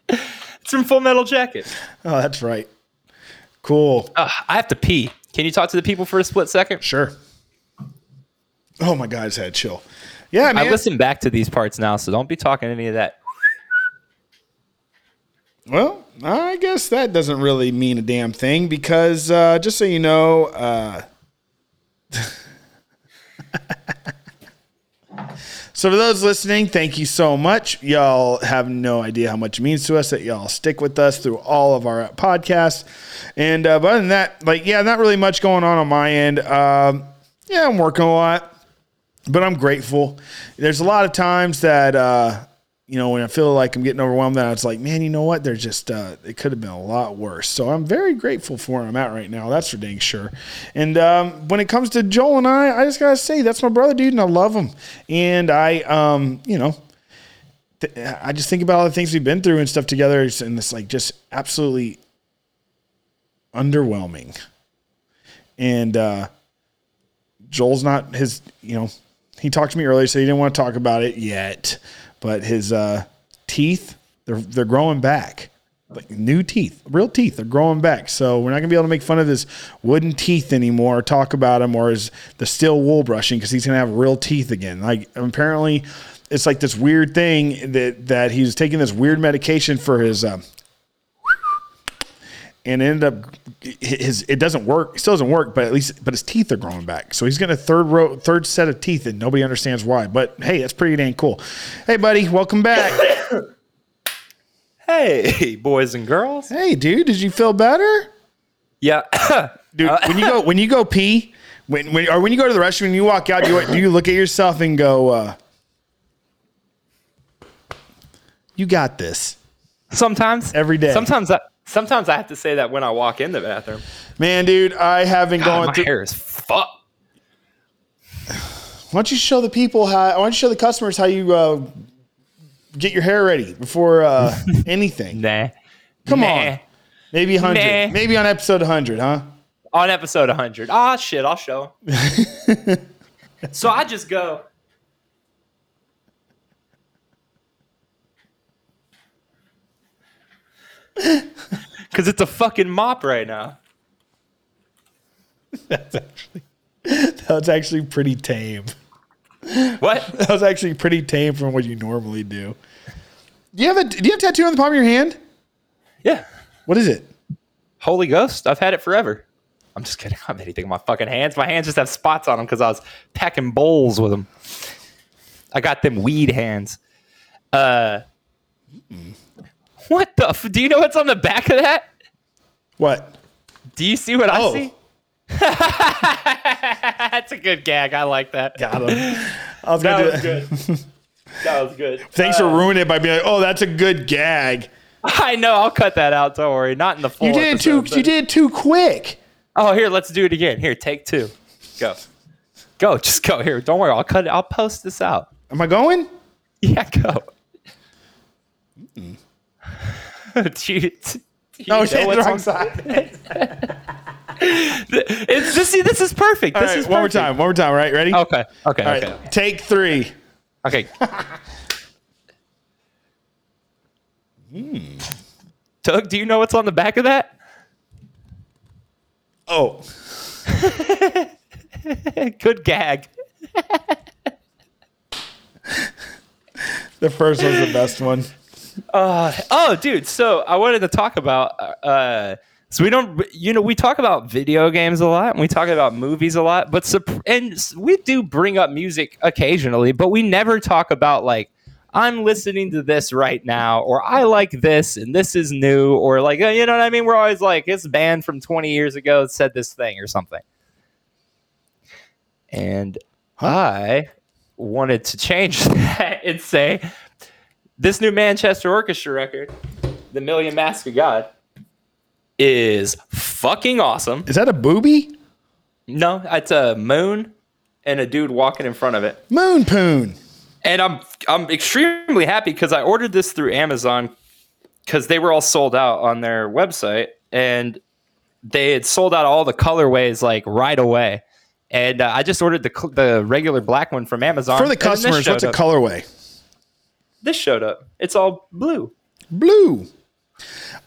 it's from Full Metal Jacket. Oh, that's right. Cool. Uh, I have to pee. Can you talk to the people for a split second? Sure. Oh my god, his head chill. Yeah, man. I listen back to these parts now, so don't be talking any of that. Well, I guess that doesn't really mean a damn thing because uh, just so you know, uh, so for those listening, thank you so much. Y'all have no idea how much it means to us that y'all stick with us through all of our podcasts. And uh, but other than that, like, yeah, not really much going on on my end. Um, yeah, I'm working a lot but I'm grateful. There's a lot of times that uh, you know when I feel like I'm getting overwhelmed, that it's like, man, you know what? There's just uh, it could have been a lot worse. So I'm very grateful for where I'm at right now. That's for dang sure. And um, when it comes to Joel and I, I just gotta say that's my brother, dude, and I love him. And I, um, you know. th- I just think about all the things we've been through and stuff together, and it's like just absolutely underwhelming. And uh, Joel's not his, you know, he talked to me earlier, so he didn't want to talk about it yet. But his uh, teeth, they're they're growing back, like new teeth, real teeth, they're growing back. So we're not gonna be able to make fun of his wooden teeth anymore, or talk about him, or his the steel wool brushing, because he's gonna have real teeth again. Like apparently, it's like this weird thing that that he's taking this weird medication for his. Um, and it ended up his it doesn't work. It still doesn't work, but at least but his teeth are growing back. So he's got a third row, third set of teeth, and nobody understands why. But hey, that's pretty dang cool. Hey, buddy, welcome back. Hey, boys and girls. hey, dude, did you feel better, Yeah. dude? when you go when you go pee, when, when or when you go to the restroom and you walk out, do you, do you look at yourself and go, uh, "You got this"? sometimes Every day. Sometimes I sometimes I have to say that when I walk in the bathroom. Man, dude, I have been God, going my through. hair is fucked. Why don't you show the people how? Why don't you show the customers how you uh, get your hair ready before uh, anything? Nah. Come Nah. on, maybe hundred, Nah. maybe on episode hundred, huh? On episode 100. Ah, shit, I'll show. So I just go. Because it's a fucking mop right now. That's actually that's actually pretty tame. What? That was actually pretty tame from what you normally do. Do you have a do you have a tattoo on the palm of your hand? Yeah. What is it? Holy Ghost. I've had it forever. I'm just kidding. I don't have anything on my fucking hands. My hands just have spots on them because I was packing bowls with them. I got them weed hands. Uh, what the? F- do you know what's on the back of that? What? Do you see what Oh. I see? That's a good gag. I like that. Got him. I was gonna That do was good. That was good. Thanks for uh, ruining it by being like, "Oh, that's a good gag." I know. I'll cut that out. Don't worry. Not in the full. You did it too. but- You did it too quick. Oh, here, let's do it again. Here, take two. Go. Go. Just go. Here. Don't worry. I'll cut it. I'll post this out. Am I going? Yeah, go. do you, do you No, know shit, wrong side. It's just see, this is perfect. All This right, is one more time. One more time. Right? Ready? Okay. Okay. All right. okay. Take three. Okay. Hmm. Doug, do you know what's on the back of that? Oh, Good gag. the first one's the best one. Oh, dude. So I wanted to talk about. Uh, so we don't, you know, we talk about video games a lot, and we talk about movies a lot, but and we do bring up music occasionally, but we never talk about like I'm listening to this right now, or I like this, and this is new, or like uh, you know what I mean. We're always like this band from 20 years ago said this thing or something, and I wanted to change that and say this new Manchester Orchestra record, The Million Masks of God, is fucking awesome. Is that a booby? No, it's a moon and a dude walking in front of it. Moon poon. And I'm I'm extremely happy because I ordered this through Amazon because they were all sold out on their website and they had sold out all the colorways like right away. And uh, I just ordered the the regular black one from Amazon For the customers, what's a colorway? This showed up. It's all blue. Blue.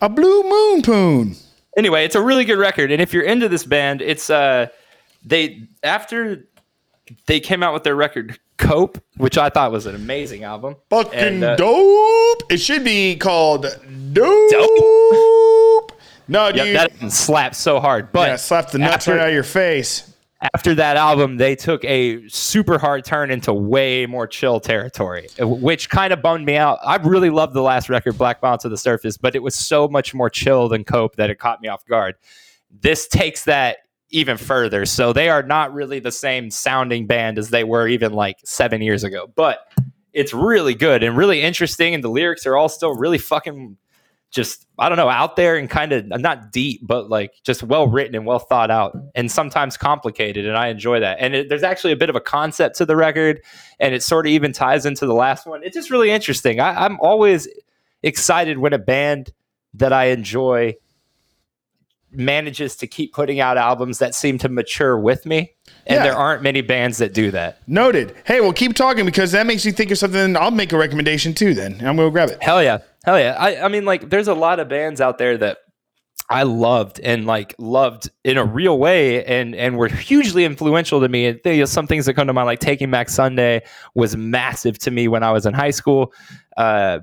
A blue moon poon. anyway, it's a really good record. And if you're into this band, it's uh they after they came out with their record Cope, which I thought was an amazing album. Fucking And, uh, dope. It should be called dope. No, Yep, dude. that slaps so hard. But yeah, slap the nuts after, right out of your face. After that album, they took a super hard turn into way more chill territory, which kind of bummed me out. I really loved the last record, Black Bounce to the Surface, but it was so much more chill than Cope that it caught me off guard. This takes that even further. So they are not really the same sounding band as they were even like seven years ago, but it's really good and really interesting. And the lyrics are all still really fucking just I don't know out there and kind of not deep, but like just well written and well thought out, and sometimes complicated. And I enjoy that. And it, there's actually a bit of a concept to the record, and it sort of even ties into the last one. It's just really interesting. I, I'm always excited when a band that I enjoy manages to keep putting out albums that seem to mature with me. And Yeah. there aren't many bands that do that. Noted. Hey, well, keep talking because that makes me think of something. I'll make a recommendation too. Then I'm gonna grab it. Hell yeah. Hell yeah. I, I mean, like, there's a lot of bands out there that I loved and like loved in a real way and and were hugely influential to me. And there's some things that come to mind, like Taking Back Sunday was massive to me when I was in high school. Uh,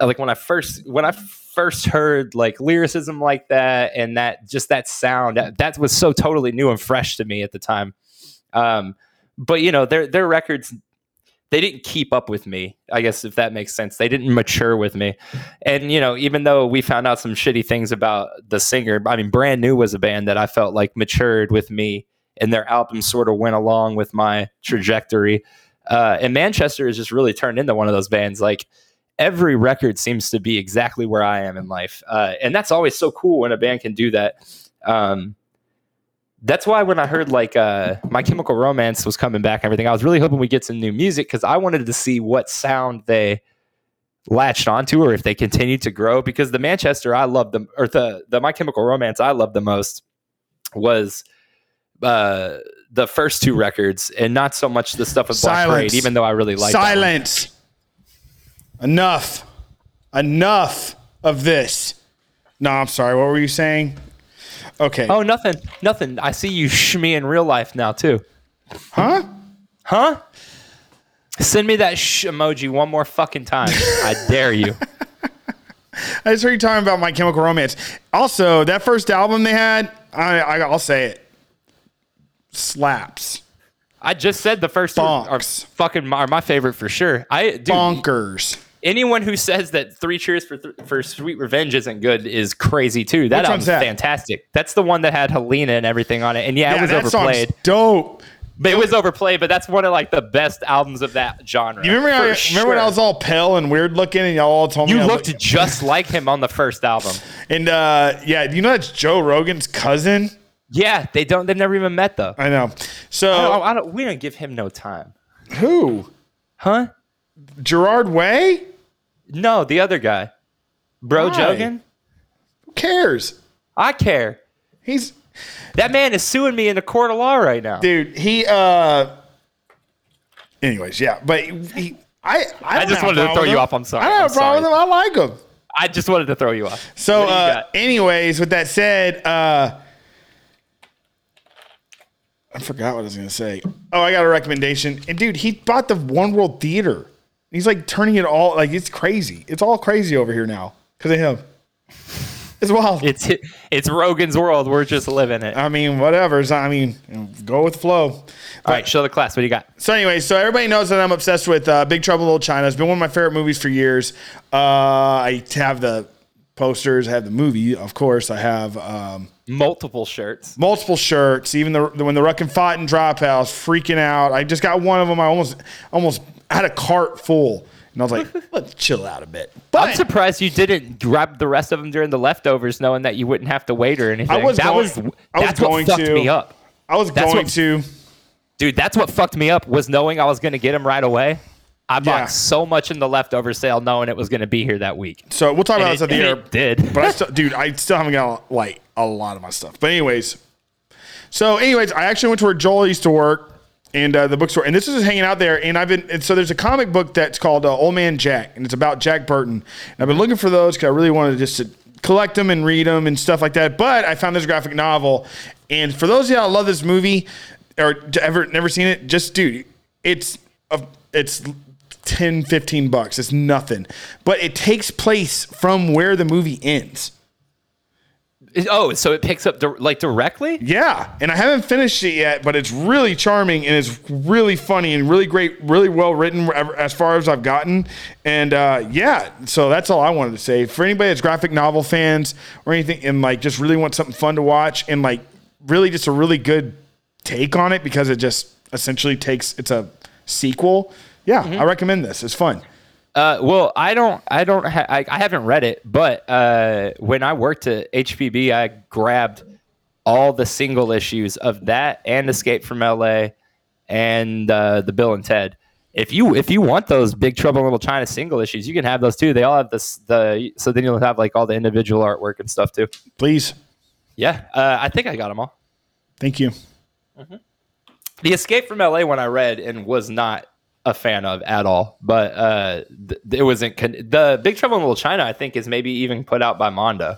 like when I first when I first heard like lyricism like that and that just that sound that, that was so totally new and fresh to me at the time. Um, but you know, their their records they didn't keep up with me. I guess if that makes sense, they didn't mature with me. And you know, even though we found out some shitty things about the singer, I mean, Brand New was a band that I felt like matured with me, and their album sort of went along with my trajectory. Uh, and Manchester has just really turned into one of those bands. Like every record seems to be exactly where I am in life, uh, and that's always so cool when a band can do that. Um, that's why when I heard like uh, My Chemical Romance was coming back and everything, I was really hoping we get some new music because I wanted to see what sound they latched onto or if they continued to grow. Because the Manchester I loved them, or the the My Chemical Romance I loved the most was uh, the first two records and not so much the stuff with Black Parade, even though I really like Silence. Enough. Enough of this. No, I'm sorry. What were you saying? Okay. Oh, nothing, nothing. I see you shmee in real life now too. Huh? Huh? Send me that sh emoji one more fucking time. I dare you. I just heard you talking about My Chemical Romance. Also, that first album they had, I, I I'll say it, slaps, I just said the first two are fucking my, are my favorite for sure. I dude, bonkers. Anyone who says that Three Cheers for th- for Sweet Revenge isn't good is crazy too. That Which album's that? fantastic. That's the one that had Helena and everything on it. And yeah, it Yeah, was that overplayed. song's dope. But it was overplayed, but that's one of like the best albums of that genre. You remember? How, for remember when I was all pale and weird looking, and y'all all told me You I looked look- just like him on the first album. And uh, yeah, you know that's Joe Rogan's cousin. Yeah, they don't. They've never even met though. I know. So I don't, I don't, we don't give him no time, who? huh? Gerard Way? No, the other guy, Bro Why? Jogan. Who cares? I care. He's That man is suing me in a court of law right now. dude. He uh. Anyways, yeah, but he. I I, I just wanted to throw you off. I'm sorry. I don't have a problem with him. I like him. I just wanted to throw you off. So, you uh, got? anyways, with that said, uh, I forgot what I was gonna say. Oh, I got a recommendation. And dude, he bought the One World Theater. He's like turning it all like it's crazy. It's all crazy over here now because of him. It's wild. It's it's Rogan's world. We're just living it. I mean, whatever. So, I mean, go with the flow. all right, show the class. What do you got? So anyway, so everybody knows that I'm obsessed with uh, Big Trouble in Little China. It's been one of my favorite movies for years. Uh, I have the posters. I have the movie, of course. I have um, Multiple shirts. multiple shirts. Even the when the Ruck and fought in Drop House, freaking out. I just got one of them. I almost almost had a cart full, and I was like, let's chill out a bit. I'm surprised you didn't grab the rest of them during the leftovers, knowing that you wouldn't have to wait or anything. I was that going- was I was going what fucked to. me up, I was That's going what- to. dude. That's what fucked me up was knowing I was going to get them right away. I bought Yeah. so much in the leftover sale, knowing it was going to be here that week. So we'll talk about And this it, at the air. did. But I still, dude, I still haven't got like a lot of my stuff. But anyways, so anyways, I actually went to where Joel used to work and uh, the bookstore, and this is hanging out there. And I've been, and so there's a comic book that's called uh, Old Man Jack, and it's about Jack Burton. And I've been looking for those because I really wanted to just to collect them and read them and stuff like that. But I found this graphic novel, and for those of y'all that love this movie or ever never seen it, just dude, it's a, it's 10 15 bucks it's nothing but it takes place from where the movie ends Oh, so it picks up di- like directly? yeah and i haven't finished it yet but it's really charming and it's really funny and really great really well written as far as i've gotten. And uh, yeah so that's all i wanted to say. For anybody that's graphic novel fans or anything and like just really want something fun to watch and like really just a really good take on it because it just essentially takes it's a sequel yeah i recommend this. It's fun Uh, well, I don't, I don't, ha- I, I haven't read it, but uh, when I worked at HPB, I grabbed all the single issues of that and Escape from LA and uh, the Bill and Ted. If you if you want those Big Trouble in Little China single issues, you can have those too. They all have this the so then you'll have like all the individual artwork and stuff too. please Yeah, uh, I think I got them all. thank you The Escape from LA one I read and was not a fan of at all, but uh, th- it wasn't con- the Big Trouble in Little China. I think is maybe even put out by Mondo.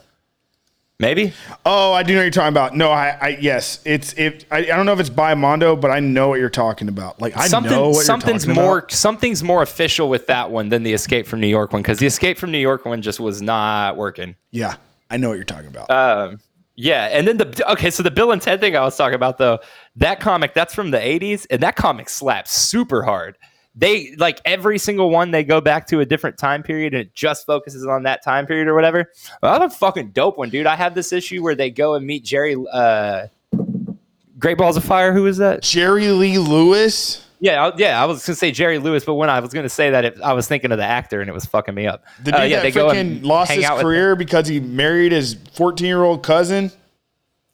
Maybe Oh, I do know what you're talking about. No, I, I yes, it's it. I, I don't know if it's by Mondo, but I know what you're talking about. Like I something know what something's you're talking more about. something's more official with that one than the Escape from New York one because the Escape from New York one just was not working. Yeah, I know what you're talking about. Um, yeah, and then the okay, so the Bill and Ted thing I was talking about though, that comic that's from the '80s, and that comic slaps super hard. They like every single one they go back to a different time period, and it just focuses on that time period or whatever. Well, that's a fucking dope one, dude. I have this issue where they go and meet Jerry. Uh, Great Balls of Fire. Who is that? Jerry Lee Lewis. Yeah, I, yeah. I was gonna say Jerry Lewis, but when I was gonna say that, it, I was thinking of the actor, and it was fucking me up. The dude Uh, yeah, that they go and lost his career because he married his 14 year old cousin.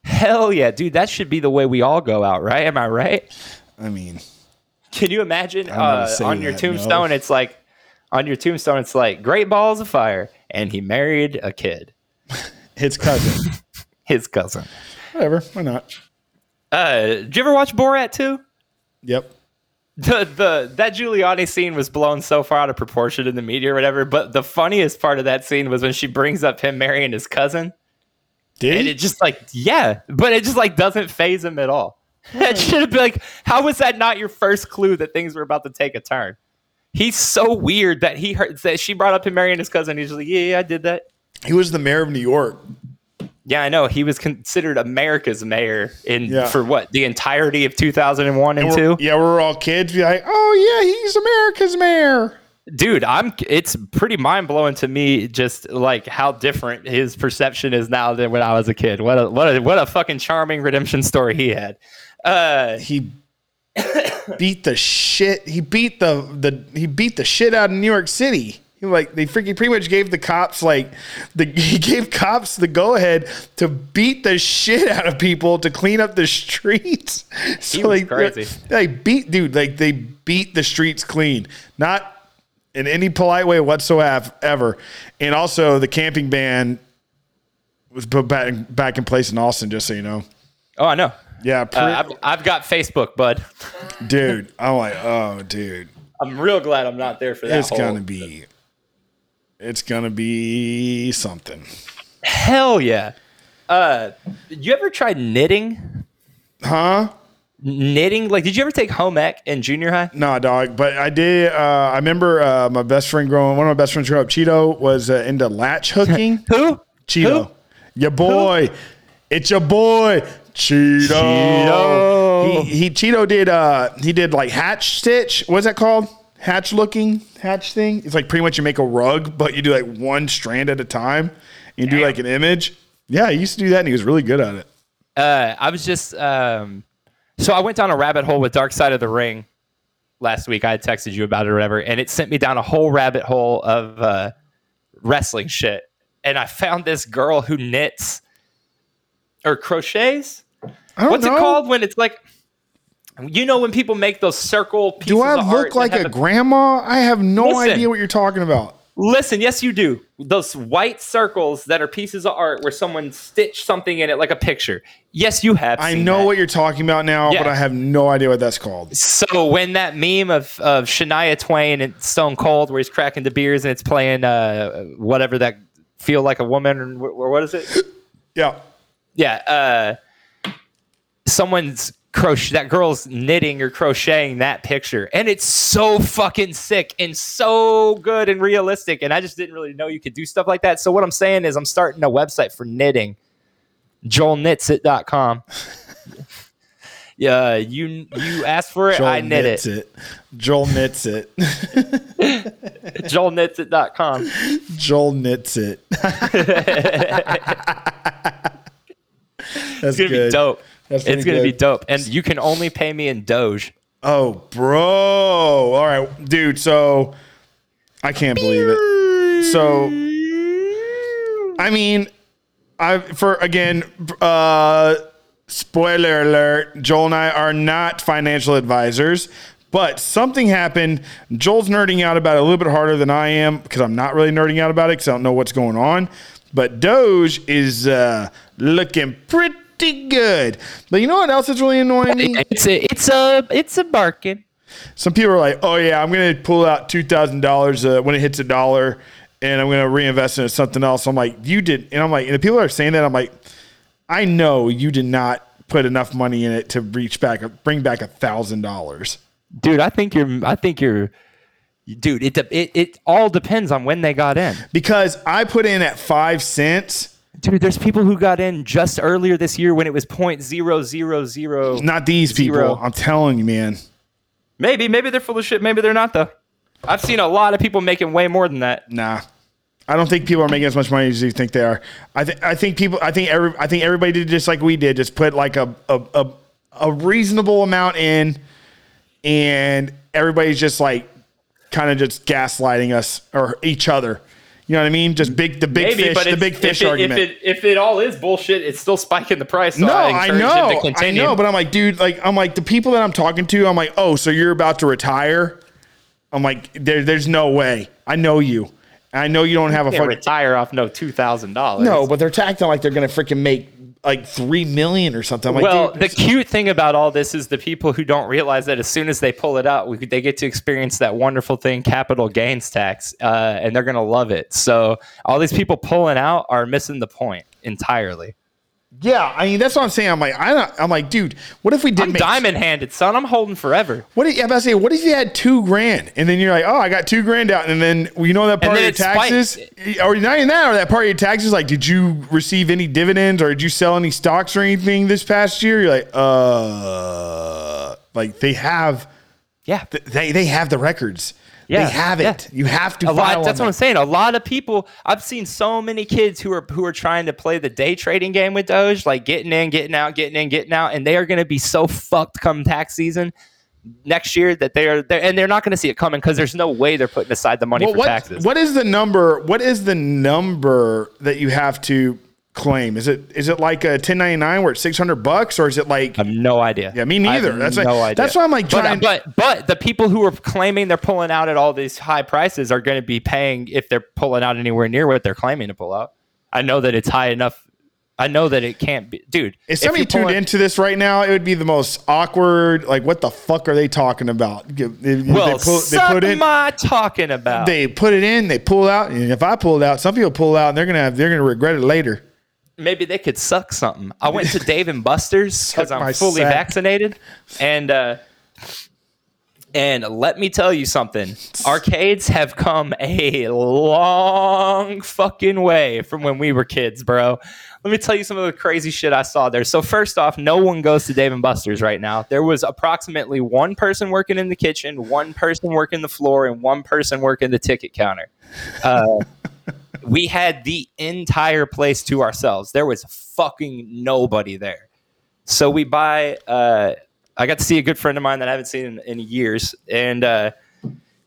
Hell yeah, dude. That should be the way we all go out, right? Am I right? I mean, Can you imagine don't know how to uh, on your that, tombstone? no. It's like on your tombstone, it's like great balls of fire, and he married a kid, his cousin. his cousin. Whatever. Why not? Uh, did you ever watch Borat 2? Yep. the the that Giuliani scene was blown so far out of proportion in the media or whatever. But the funniest part of that scene was when she brings up him marrying his cousin, Did and he? it just like yeah, but it just like doesn't faze him at all. That hmm. should have been like, how was that not your first clue that things were about to take a turn? He's so weird that he heard that she brought up him marrying his cousin. He's just like, yeah, yeah, I did that. he was the mayor of New York. Yeah, I know. He was considered America's mayor in Yeah. for what the entirety of 2001 and, And we're- two. Yeah, we were all kids. Be like, oh yeah, he's America's mayor. Dude i'm it's pretty mind-blowing to me just like how different his perception is now than when i was a kid what a what a what a fucking charming redemption story he had uh He beat the shit. He beat the the he beat the shit out of New York City. He like they freaking pretty much gave the cops like the he gave cops the go ahead to beat the shit out of people to clean up the streets. So like crazy. They beat dude like they beat the streets clean. Not in any polite way whatsoever ever. And also the camping ban was put back back in place in Austin, just so you know. oh i know Yeah, pre- uh, I've, I've got facebook bud dude. I'm like, oh, dude, i'm real glad i'm not there for that it's gonna be, it's gonna be something, hell yeah uh you ever tried knitting huh? Knitting like did you ever take home ec in junior high Nah, dog. But I did. Uh, I remember uh, my best friend growing. One of my best friends growing up, Cheeto, was uh, into latch hooking. who Cheeto, Who? your boy. It's your boy, Cheeto. Cheeto. He, he Cheeto did. Uh, he did like hatch stitch. What's that called? Hatch looking hatch thing. It's like pretty much you make a rug, but you do like one strand at a time. You do like an image. Yeah, he used to do that, and he was really good at it. uh, I was just um, so I went down a rabbit hole with Dark Side of the Ring last week. I had texted you about it or whatever, and it sent me down a whole rabbit hole of uh, wrestling shit. And I found this girl who knits or crochets. I don't What's know. it called when it's like, you know, when people make those circle pieces Do I look like a grandma? I have no Listen. idea what you're talking about. Listen, yes, you do. Those white circles that are pieces of art where someone stitched something in it like a picture. Yes, you have. I know that. what you're talking about now, Yeah. but I have no idea what that's called. So when that meme of, of Shania Twain and Stone Cold, where he's cracking the beers and it's playing uh, whatever that feel like a woman or, or what is it? Yeah. Yeah, uh, someone's crochet. That girl's knitting or crocheting that picture, and it's so fucking sick and so good and realistic. And I just didn't really know you could do stuff like that. So what I'm saying is, I'm starting a website for knitting. JoelKnitsit.com. Yeah, you you asked for it, Joel I knit it. it. Joel knits it. JoelKnitsit.com. Joel knits it. That's It's gonna good. be dope. That's it's gonna be dope, and you can only pay me in Doge. Oh, bro. All right, dude. So I can't believe it. So I mean, I for again, uh spoiler alert, Joel and I are not financial advisors, but something happened. Joel's nerding out about it a little bit harder than I am because I'm not really nerding out about it because I don't know what's going on. But Doge is uh, looking pretty good. But you know what else is really annoying me? It's a it's a it's a bargain. Some people are like, "Oh yeah, I'm going to pull out two thousand dollars uh, when it hits a dollar, and I'm going to reinvest it in something else." I'm like, "You did," and I'm like, and the people are saying that, I'm like, I know you did not put enough money in it to reach back, bring back a thousand dollars. dude. I think you're. I think you're. Dude, it, it it all depends on when they got in. Because I put in at five cents. Dude, there's people who got in just earlier this year when it was point zero zero zero. Not these people. Zero. I'm telling you, man. Maybe maybe they're full of shit. Maybe they're not though. I've seen a lot of people making way more than that. Nah. I don't think people are making as much money as you think they are. I think I think people I think every I think everybody did just like we did, just put like a a, a, a reasonable amount in and everybody's just like kind of just gaslighting us or each other. You know what I mean? Just big the big Maybe, fish, but the big fish if it, argument. If it, if it all is bullshit, it's still spiking the price. So no, I, I, know, to I know, but I'm like, dude, like I'm like the people that I'm talking to, I'm like, oh, so you're about to retire? I'm like, there, there's no way. I know you. I know you don't have a fucking retire off no two thousand dollars. No, but they're acting like they're gonna freaking make like three million or something. Like, well, the cute thing about all this is the people who don't realize that as soon as they pull it out, we, they get to experience that wonderful thing, capital gains tax, uh, and they're gonna love it. So all these people pulling out are missing the point entirely. Yeah, I mean that's what I'm saying. I'm like, I don't, I'm like, dude, what if we did I'm make diamond handed, son. I'm holding forever. What if, I'm about to say, what if you had two grand and then you're like, oh, I got two grand out, and then well, you know that part of your taxes, or not even that, or that part of your taxes, like, did you receive any dividends or did you sell any stocks or anything this past year? You're like, uh, like they have, Yeah, they they have the records, Yeah, they have it. yeah. You have to a file lot. on That's what that. I'm saying. A lot of people. I've seen so many kids who are who are trying to play the day trading game with Doge, like getting in, getting out, getting in, getting out, and they are going to be so fucked come tax season next year that they are, they're, and they're not going to see it coming because there's no way they're putting aside the money Well, for what, taxes. what is the number? What is the number that you have to claim? Is it is it like a 1099 where it's 600 bucks, or is it like I have no idea. Yeah, me I have neither. That's no like- idea. that's why I'm, like, But- trying- But, but the people who are claiming they're pulling out at all these high prices are going to be paying if they're pulling out anywhere near what they're claiming to pull out. I know that it's high enough. I know that it can't be, dude. If somebody you're tuned pulling- into this right now, it would be the most awkward. Like, what the fuck are they talking about? They, they well, pull- they put in, am I talking about? they put it in, they pull out, and if I pull it out, some people pull out, and they're gonna have, they're gonna regret it later. Maybe they could suck something. I went to Dave and Buster's because I'm fully sack. vaccinated, and uh, and let me tell you something. Arcades have come a long fucking way from when we were kids, bro. Let me tell you some of the crazy shit I saw there. So first off, no one goes to Dave and Buster's right now. There was approximately one person working in the kitchen, one person working the floor, and one person working the ticket counter. Uh, we had the entire place to ourselves. There was fucking nobody there. So we buy. Uh, I got to see a good friend of mine that I haven't seen in, in years, and uh,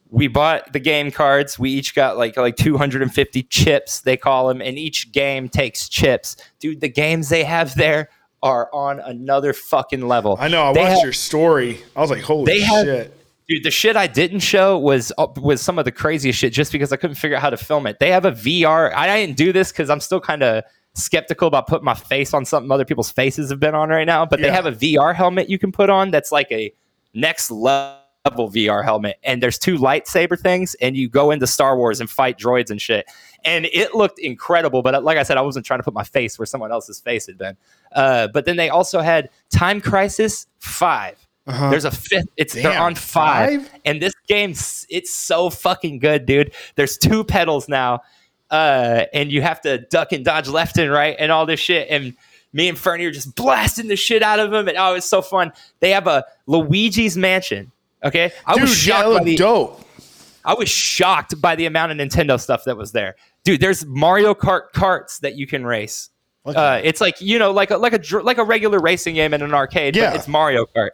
we bought the game cards. We each got like like 250 chips, they call them, and each game takes chips. Dude, the games they have there are on another fucking level. I know. I They watched have- your story. I was like, holy They have- shit. Dude, the shit I didn't show was uh, was some of the craziest shit just because I couldn't figure out how to film it. They have a VR. I didn't do this because I'm still kind of skeptical about putting my face on something other people's faces have been on right now. But they have a VR helmet you can put on that's like a next level VR helmet. And there's two lightsaber things, and you go into Star Wars and fight droids and shit. And it looked incredible. But like I said, I wasn't trying to put my face where someone else's face had been. Uh, but then they also had Time Crisis 5. There's a fifth. It's they're on five, five? and this game it's so fucking good, dude. There's two pedals now, uh, and you have to duck and dodge left and right and all this shit. And me and Fernie are just blasting the shit out of them, and oh, it's so fun. They have a Luigi's Mansion. Okay, I Dude, was shocked by the dope. I was shocked by the amount of Nintendo stuff that was there, dude. There's Mario Kart carts that you can race. Uh, it's like you know, like a like a like a regular racing game in an arcade, Yeah. but it's Mario Kart.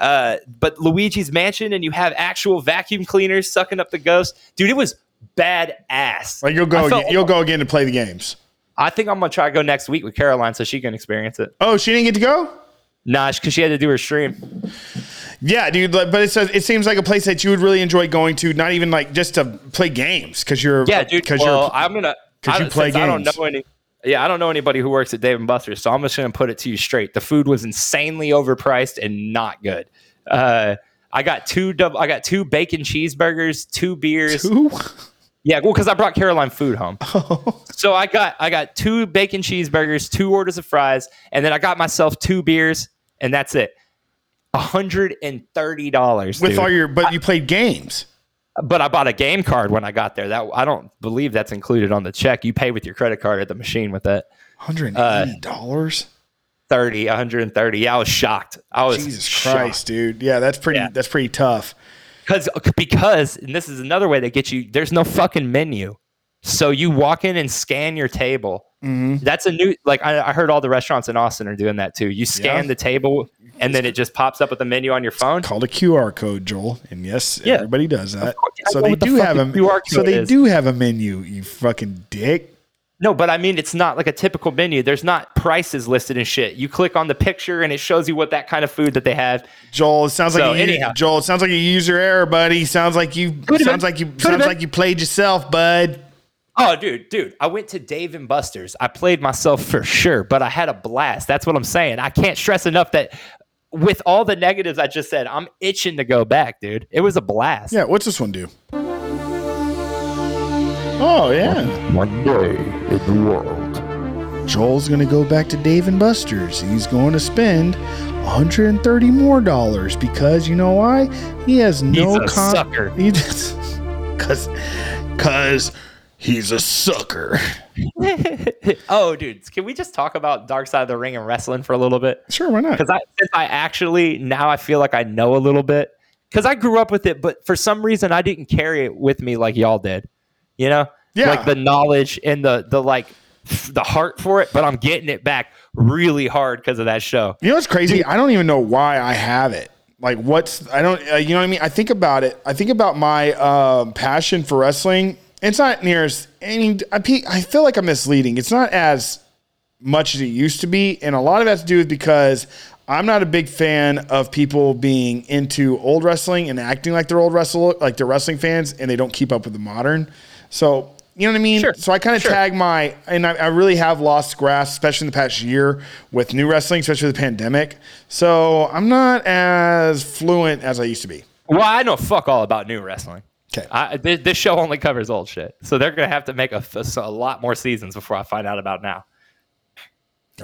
Uh, but Luigi's Mansion, and you have actual vacuum cleaners sucking up the ghost, dude. It was badass. Like you'll go, felt- again, you'll go again to play the games. I think I'm gonna try to go next week with Caroline so she can experience it. Oh, she didn't get to go. Nah, because she had to do her stream. Yeah, dude. But it says it seems like a place that you would really enjoy going to. Not even like just to play games because you're Yeah, dude. because Well, you're I'm gonna because you play since I don't games. know any. Yeah, I don't know anybody who works at Dave and Buster's, so I'm just gonna put it to you straight. The food was insanely overpriced and not good. Uh, I got two double. I got two bacon cheeseburgers, two beers. Ooh. Yeah, well, because I brought Caroline food home. So I got I got two bacon cheeseburgers, two orders of fries, and then I got myself two beers, and that's it. hundred and thirty dollars with all your but you played games. But I bought a game card when I got there. That I don't believe that's included on the check. You pay with your credit card at the machine with that. Hundred and Uh, eighty dollars. 30, 130. Yeah, I was shocked. I was Jesus Christ, dude. Yeah, that's pretty. Yeah. That's pretty tough. Because because and this is another way they get you. There's no fucking menu, so you walk in and scan your table. Mm-hmm. That's a new like I, I heard all the restaurants in Austin are doing that too. You scan Yeah. the table and then it just pops up with a menu on your phone. Called a QR code, Joel, and yes, Yeah. everybody does that. So they the do have a QR so they is. do have a menu. You fucking dick. No, but I mean it's not like a typical menu. There's not prices listed and shit. You click on the picture and it shows you what that kind of food that they have. Joel, it sounds like So, you, anyhow. Joel. It sounds like you use your error, buddy. Sounds like you Could've sounds like you Could've sounds like you played yourself, bud. Oh, dude, dude, I went to Dave and Buster's. I played myself for sure, but I had a blast. That's what I'm saying. I can't stress enough that with all the negatives I just said, I'm itching to go back, dude. It was a blast. Yeah, what's this one do? Oh yeah, One day in the world. Joel's gonna go back to Dave and Buster's. He's going to spend 130 more dollars because you know why? He has no he's a sucker. He just cause cause he's a sucker. oh, dude, can we just talk about Dark Side of the Ring and wrestling for a little bit? Sure, why not? Because I, I actually now I feel like I know a little bit. Because I grew up with it, but for some reason I didn't carry it with me like y'all did. You know, Yeah. like the knowledge and the the like the heart for it. But I'm getting it back really hard because of that show. You know what's crazy? I don't even know why I have it. Like, what's I don't. Uh, you know what I mean? I think about it. I think about my um, passion for wrestling. It's not near as any. I, I feel like I'm misleading. It's not as much as it used to be, and a lot of it has to do with because I'm not a big fan of people being into old wrestling and acting like they're old wrestle like they're wrestling fans, and they don't keep up with the modern. So. You know what I mean? Sure. So I kind of Sure. tag my, and I, I really have lost grasp, especially in the past year with new wrestling, especially with the pandemic. So I'm not as fluent as I used to be. Well, I know fuck all about new wrestling. Okay. I, this, this show only covers old shit, so they're gonna have to make a, a, a lot more seasons before I find out about now.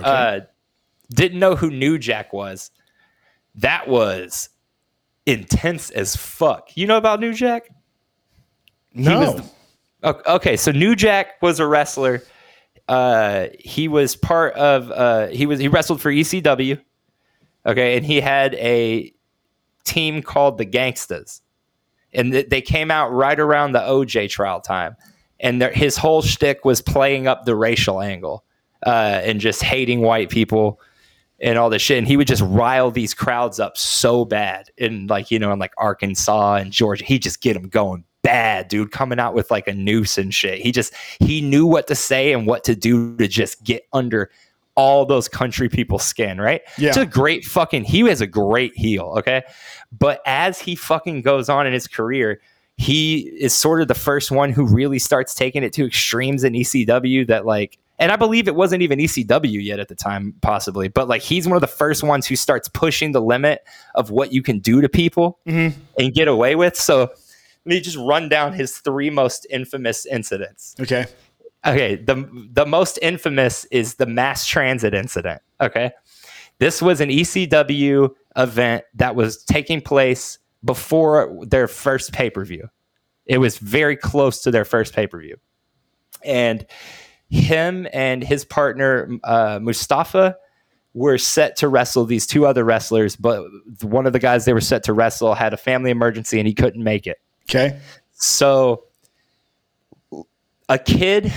Uh, didn't know who New Jack was. That was intense as fuck. You know about New Jack? no. the- Okay, so New Jack was a wrestler. Uh, he was part of. Uh, he was he wrestled for ECW. Okay, and he had a team called the Gangstas, and th- they came out right around the OJ trial time, and their, his whole shtick was playing up the racial angle uh, and just hating white people and all this shit. And he would just rile these crowds up so bad in like, you know, in like Arkansas and Georgia. He just get them going bad, dude, coming out with like a noose and shit. He just, he knew what to say and what to do to just get under all those country people skin, right? Yeah. It's a great fucking, he was a great heel, okay? But as he fucking goes on in his career, he is sort of the first one who really starts taking it to extremes in ECW that like and I believe it wasn't even ECW yet at the time, possibly, but like he's one of the first ones who starts pushing the limit of what you can do to people mm-hmm. and get away with. So let me just run down his three most infamous incidents. Okay. Okay, the the most infamous is the mass transit incident. Okay, this was an ECW event that was taking place before their first pay per view. It was very close to their first pay per view, and him and his partner uh, Mustafa were set to wrestle these two other wrestlers, but one of the guys they were set to wrestle had a family emergency and he couldn't make it. Okay. So a kid,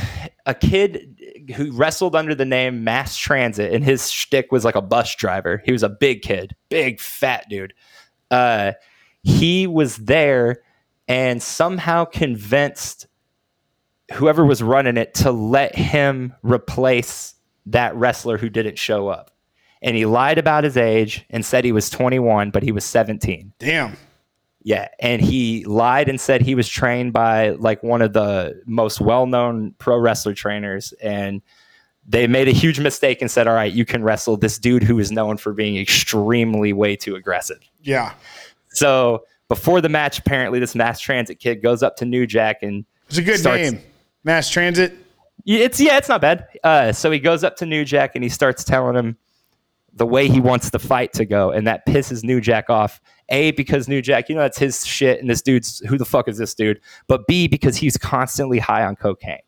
a kid who wrestled under the name Mass Transit, and his shtick was like a bus driver. He was a big kid, big fat dude. Uh, he was there and somehow convinced whoever was running it to let him replace that wrestler who didn't show up. And he lied about his age and said he was 21, but he was 17. Damn. Yeah, and he lied and said he was trained by like one of the most well-known pro wrestler trainers and they made a huge mistake and said, "All right, you can wrestle this dude who is known for being extremely way too aggressive." Yeah. So, before the match, apparently this mass transit kid goes up to New Jack and It's a good Starts- name. Mass Transit. Yeah, it's yeah, it's not bad. Uh, so he goes up to New Jack and he starts telling him the way he wants the fight to go, and that pisses New Jack off. A because New Jack, you know, that's his shit, and this dude's who the fuck is this dude? But B because he's constantly high on cocaine,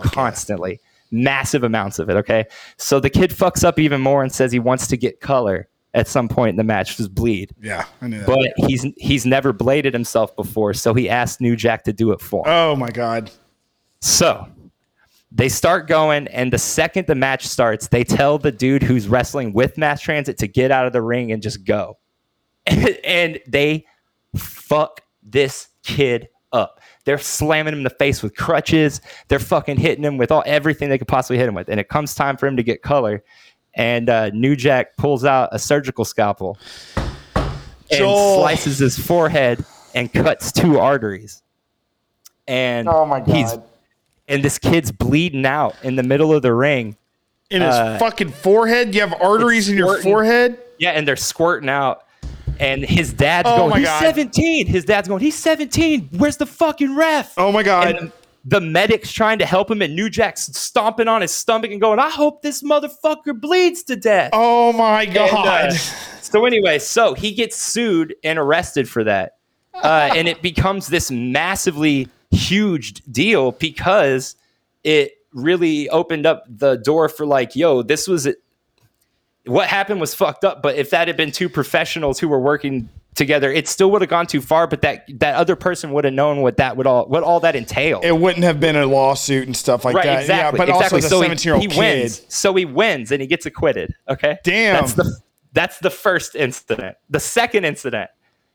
constantly, massive amounts of it. Okay, so the kid fucks up even more and says he wants to get color at some point in the match, just bleed. Yeah, I knew that. But he's he's never bladed himself before, so he asked New Jack to do it for him. oh my God. So they start going, and the second the match starts, they tell the dude who's wrestling with Mass Transit to get out of the ring and just go. and they fuck this kid up. They're slamming him in the face with crutches. They're fucking hitting him with all everything they could possibly hit him with. And it comes time for him to get color. And uh, New Jack pulls out a surgical scalpel and Joel. slices his forehead and cuts two arteries. And Oh my god, he's God. and this kid's bleeding out in the middle of the ring. In his Uh, fucking forehead, you have arteries in your squirting. forehead. Yeah, and they're squirting out. And his dad's Oh going, my he's God. 17. His dad's going, he's 17. Where's the fucking ref? Oh my god! And the, medic's trying to help him, and New Jack's stomping on his stomach and going, I hope this motherfucker bleeds to death. oh my And, god! uh, so anyway, so he gets sued and arrested for that, uh, and it becomes this massively huge deal because it really opened up the door for like, yo, this was what happened was fucked up. But if that had been two professionals who were working together, it still would have gone too far. But that that other person would have known what that would all what all that entailed. it wouldn't have been a lawsuit and stuff like Right, that. exactly. Yeah, but exactly. also as so a he- seventeen-year-old kid. wins. So he wins and he gets acquitted. Okay. Damn. That's the that's the first incident. The second incident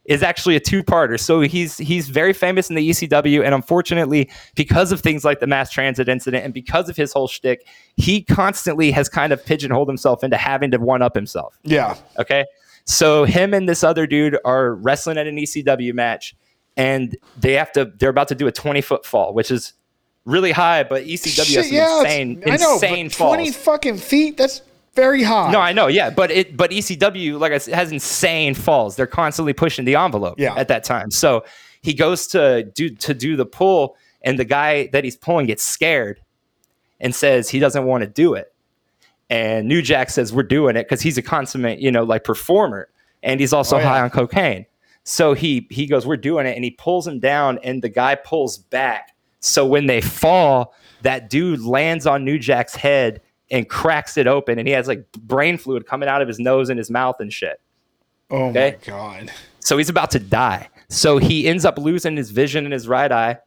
is actually a two-parter. So he's he's very famous in the ECW, and unfortunately, because of things like the mass transit incident and because of his whole shtick, he constantly has kind of pigeonholed himself into having to one up himself. Yeah. Okay. So him and this other dude are wrestling at an ECW match, and they have to. They're about to do a twenty foot fall, which is really high, but ECW has Shit, some yeah, insane, I know, insane but falls. Twenty fucking feet. That's very high. no, I know, yeah, but it, but ECW, like I said, has insane falls. They're constantly pushing the envelope. Yeah. At that time, so he goes to do to do the pull, and the guy that he's pulling gets scared, and says he doesn't want to do it. And New Jack says we're doing it because he's a consummate, you know, like performer, and he's also Oh, yeah. high on cocaine. So he he goes, we're doing it, and he pulls him down, and the guy pulls back. So when they fall, that dude lands on New Jack's head and cracks it open, and he has like brain fluid coming out of his nose and his mouth and shit. Oh Okay. my god. So he's about to die. So he ends up losing his vision in his right eye.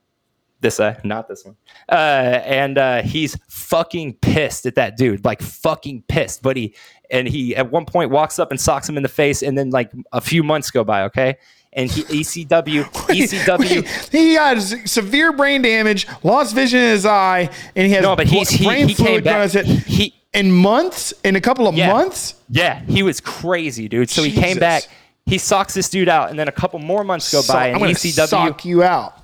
This eye, not this one. Uh, and uh, he's fucking pissed at that dude, like fucking pissed. But he and he at one point walks up and socks him in the face, and then like a few months go by, okay. And he ECW, ECW. Wait, he got severe brain damage, lost vision in his eye, and he has No, but he's he, brain he came fluid going back. on his head. He in months, in a couple of Yeah. months. yeah, he was crazy, dude. So he came back. He socks this dude out, and then a couple more months go So- by, and ECW sock you out.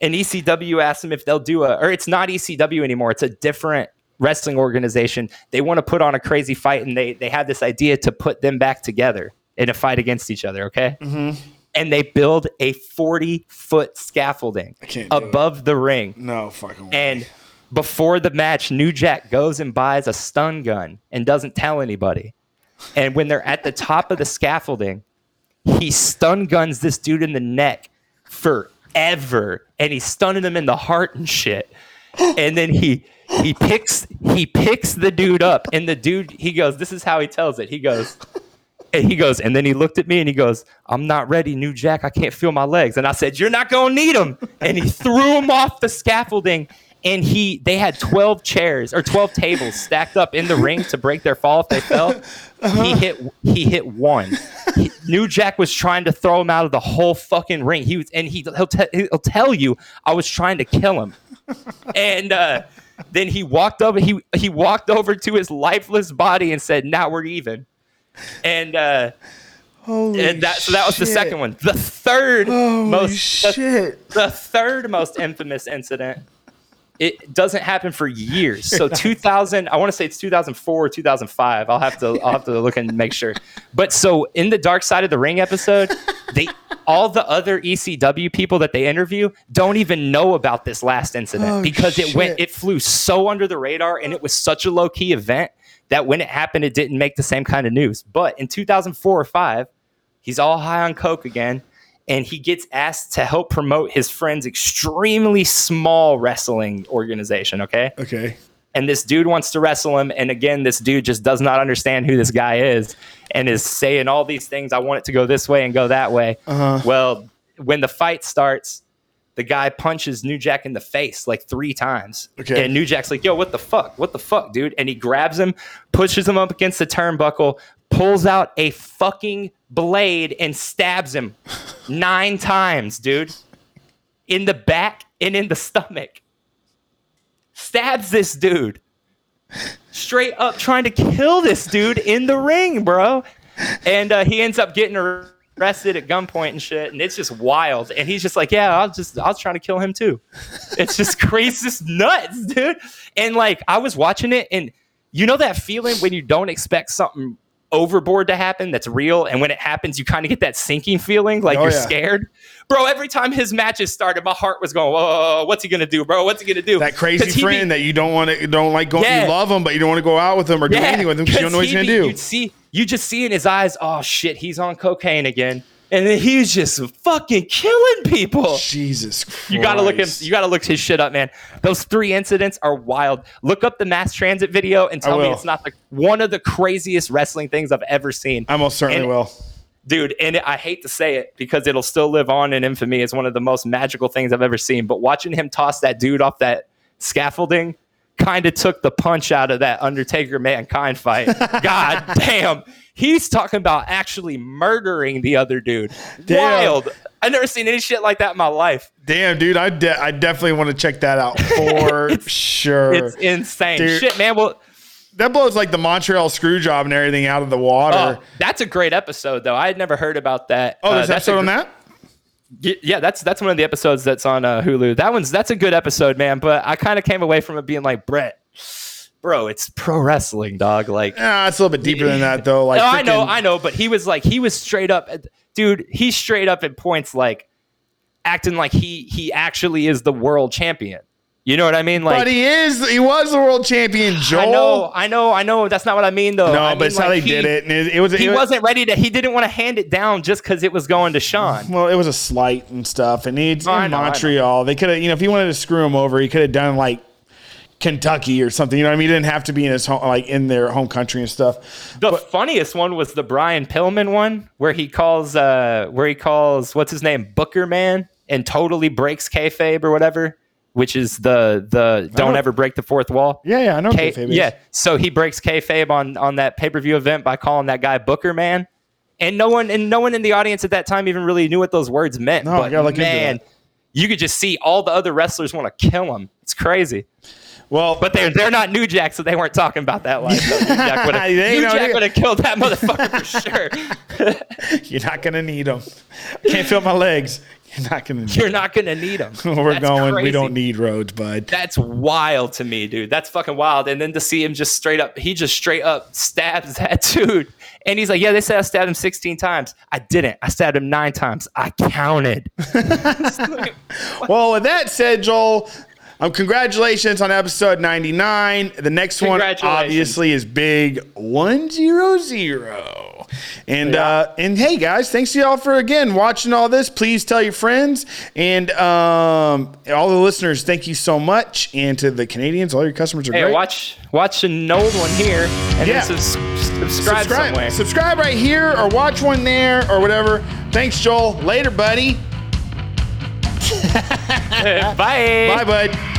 and ECW asked him if they'll do a, or it's not ECW anymore. It's a different wrestling organization. They want to put on a crazy fight, and they they had this idea to put them back together in a fight against each other. Okay, Mm-hmm. And they build a forty foot scaffolding above the ring, No fucking way. and before the match, New Jack goes and buys a stun gun and doesn't tell anybody. And when they're at the top of the scaffolding, he stun guns this dude in the neck forever. And he's stunning him in the heart and shit. And then he he picks he picks the dude up and the dude he goes, This is how he tells it. He goes, and he goes, and then he looked at me and he goes, I'm not ready, New Jack. I can't feel my legs. And I said, You're not gonna need them. And he threw him off the scaffolding. And he they had 12 chairs or 12 tables stacked up in the ring to break their fall if they fell. He hit he hit one. He- New Jack was trying to throw him out of the whole fucking ring. He was and he he'll, te- he'll tell you I was trying to kill him. And uh then he walked over he he walked over to his lifeless body and said, "Now we're even." And uh Holy and that so that was the second one. The third Holy most the, the third most infamous incident. It doesn't happen for years. So 2000, I want to say it's 2004 or 2005. I'll have to I'll have to look and make sure. But so in the Dark Side of the Ring episode, they all the other ECW people that they interview don't even know about this last incident Oh, because it went it flew so under the radar and it was such a low key event that when it happened it didn't make the same kind of news. But in 2004 or 5, he's all high on coke again and he gets asked to help promote his friend's extremely small wrestling organization okay Okay. and this dude wants to wrestle him and again this dude just does not understand who this guy is and is saying all these things i want it to go this way and go that way Uh-huh. well when the fight starts the guy punches new jack in the face like three times Okay. and new jack's like yo what the fuck what the fuck dude and he grabs him pushes him up against the turnbuckle pulls out a fucking blade and stabs him nine times dude in the back and in the stomach stabs this dude straight up trying to kill this dude in the ring, bro. And uh, he ends up getting arrested at gunpoint and shit, and it's just wild. And he's just like, yeah, I was just I was trying to kill him too. It's just crazy, nuts, dude. And like I was watching it, and you know that feeling when you don't expect something overboard to happen that's real, and when it happens, you kind of get that sinking feeling, like Oh, you're yeah. scared. Bro, every time his matches started, my heart was going, whoa, what's he gonna do, bro? What's he gonna do? that crazy he'd be- friend that you don't want to, don't like going, Yeah. you love him, but you don't want to go out with him or do anything with him because you don't know what he's going be- do. You'd see, you just see in his eyes, oh shit, he's on cocaine again, and then he's just fucking killing people. Jesus Christ. You gotta look him. You gotta look his shit up, man. Those three incidents are wild. Look up the mass transit video and tell me it's not the one of the craziest wrestling things I've ever seen, I most certainly And- will. dude. And I hate to say it because it'll still live on in infamy as one of the most magical things I've ever seen. But watching him toss that dude off that scaffolding kind of took the punch out of that Undertaker mankind fight. God damn. He's talking about actually murdering the other dude. Damn. Wild. I've never seen any shit like that in my life. Damn, dude, I, de- I definitely want to check that out for sure. It's insane. Dude. Shit, man. Well, that blows like the Montreal screw job and everything out of the water. oh, that's a great episode, though. I had never heard about that. Oh, Uh, there's a episode on that? Yeah, that's that's one of the episodes that's on uh, Hulu. That one's that's a good episode, man. But I kind of came away from it being like, Bret, bro, it's pro wrestling, dog. Like, Ah, it's a little bit deeper than that, though. Like, no, I know, I know, but he was like, he was straight up, dude. He's straight up at points like acting like he he actually is the world champion. You know what I mean? Like, But he is, he was the world champion, Joel. I know, I know, I know. That's not what I mean, though. No, I but mean, it's how like, they did it. And it, it was, He it was, wasn't ready to. He didn't want to hand it down just because it was going to Shawn. well, it was a slight and stuff. And it's Oh, in know. Montreal. They could have, you know, if he wanted to screw him over, he could have done like Kentucky or something. You know what I mean? He didn't have to be in his home, like in their home country and stuff. The funniest one was the Brian Pillman one, where he calls, uh, where he calls what's his name, Booker Man, and totally breaks kayfabe or whatever, which is the the don't ever break the fourth wall. Yeah, yeah, I know. K- kayfabe is. yeah. So he breaks kayfabe on on that pay per view event by calling that guy Booker Man, and no one and no one in the audience at that time even really knew what those words meant. No, but man, you could just see all the other wrestlers want to kill him. It's crazy. Well, But they're they're not New Jack, so they weren't talking about that life. New Jack would have New know Jack would have killed that motherfucker for sure. you're not gonna need them. Can't feel my legs. You're not gonna. Need You're not gonna need him. We're That's going. We don't need roads, bud. That's wild to me, dude. That's fucking wild. And then to see him just straight up, he just straight up stabs that dude. And he's like, Yeah, they said I stabbed him 16 times. I didn't. I stabbed him nine times. I counted. Well, with that said, Joel, um, congratulations on episode 99. The next one obviously is big 100. And uh, and hey guys, thanks to y'all for again watching all this. Please tell your friends and um, all the listeners. Thank you so much, and to the Canadians, all your customers are Hey, great. watch watch an old one here and Yeah. then subs- subscribe, subscribe, somewhere. subscribe right here, or watch one there, or whatever. Thanks, Joel. Later, buddy. Bye. Bye, bud.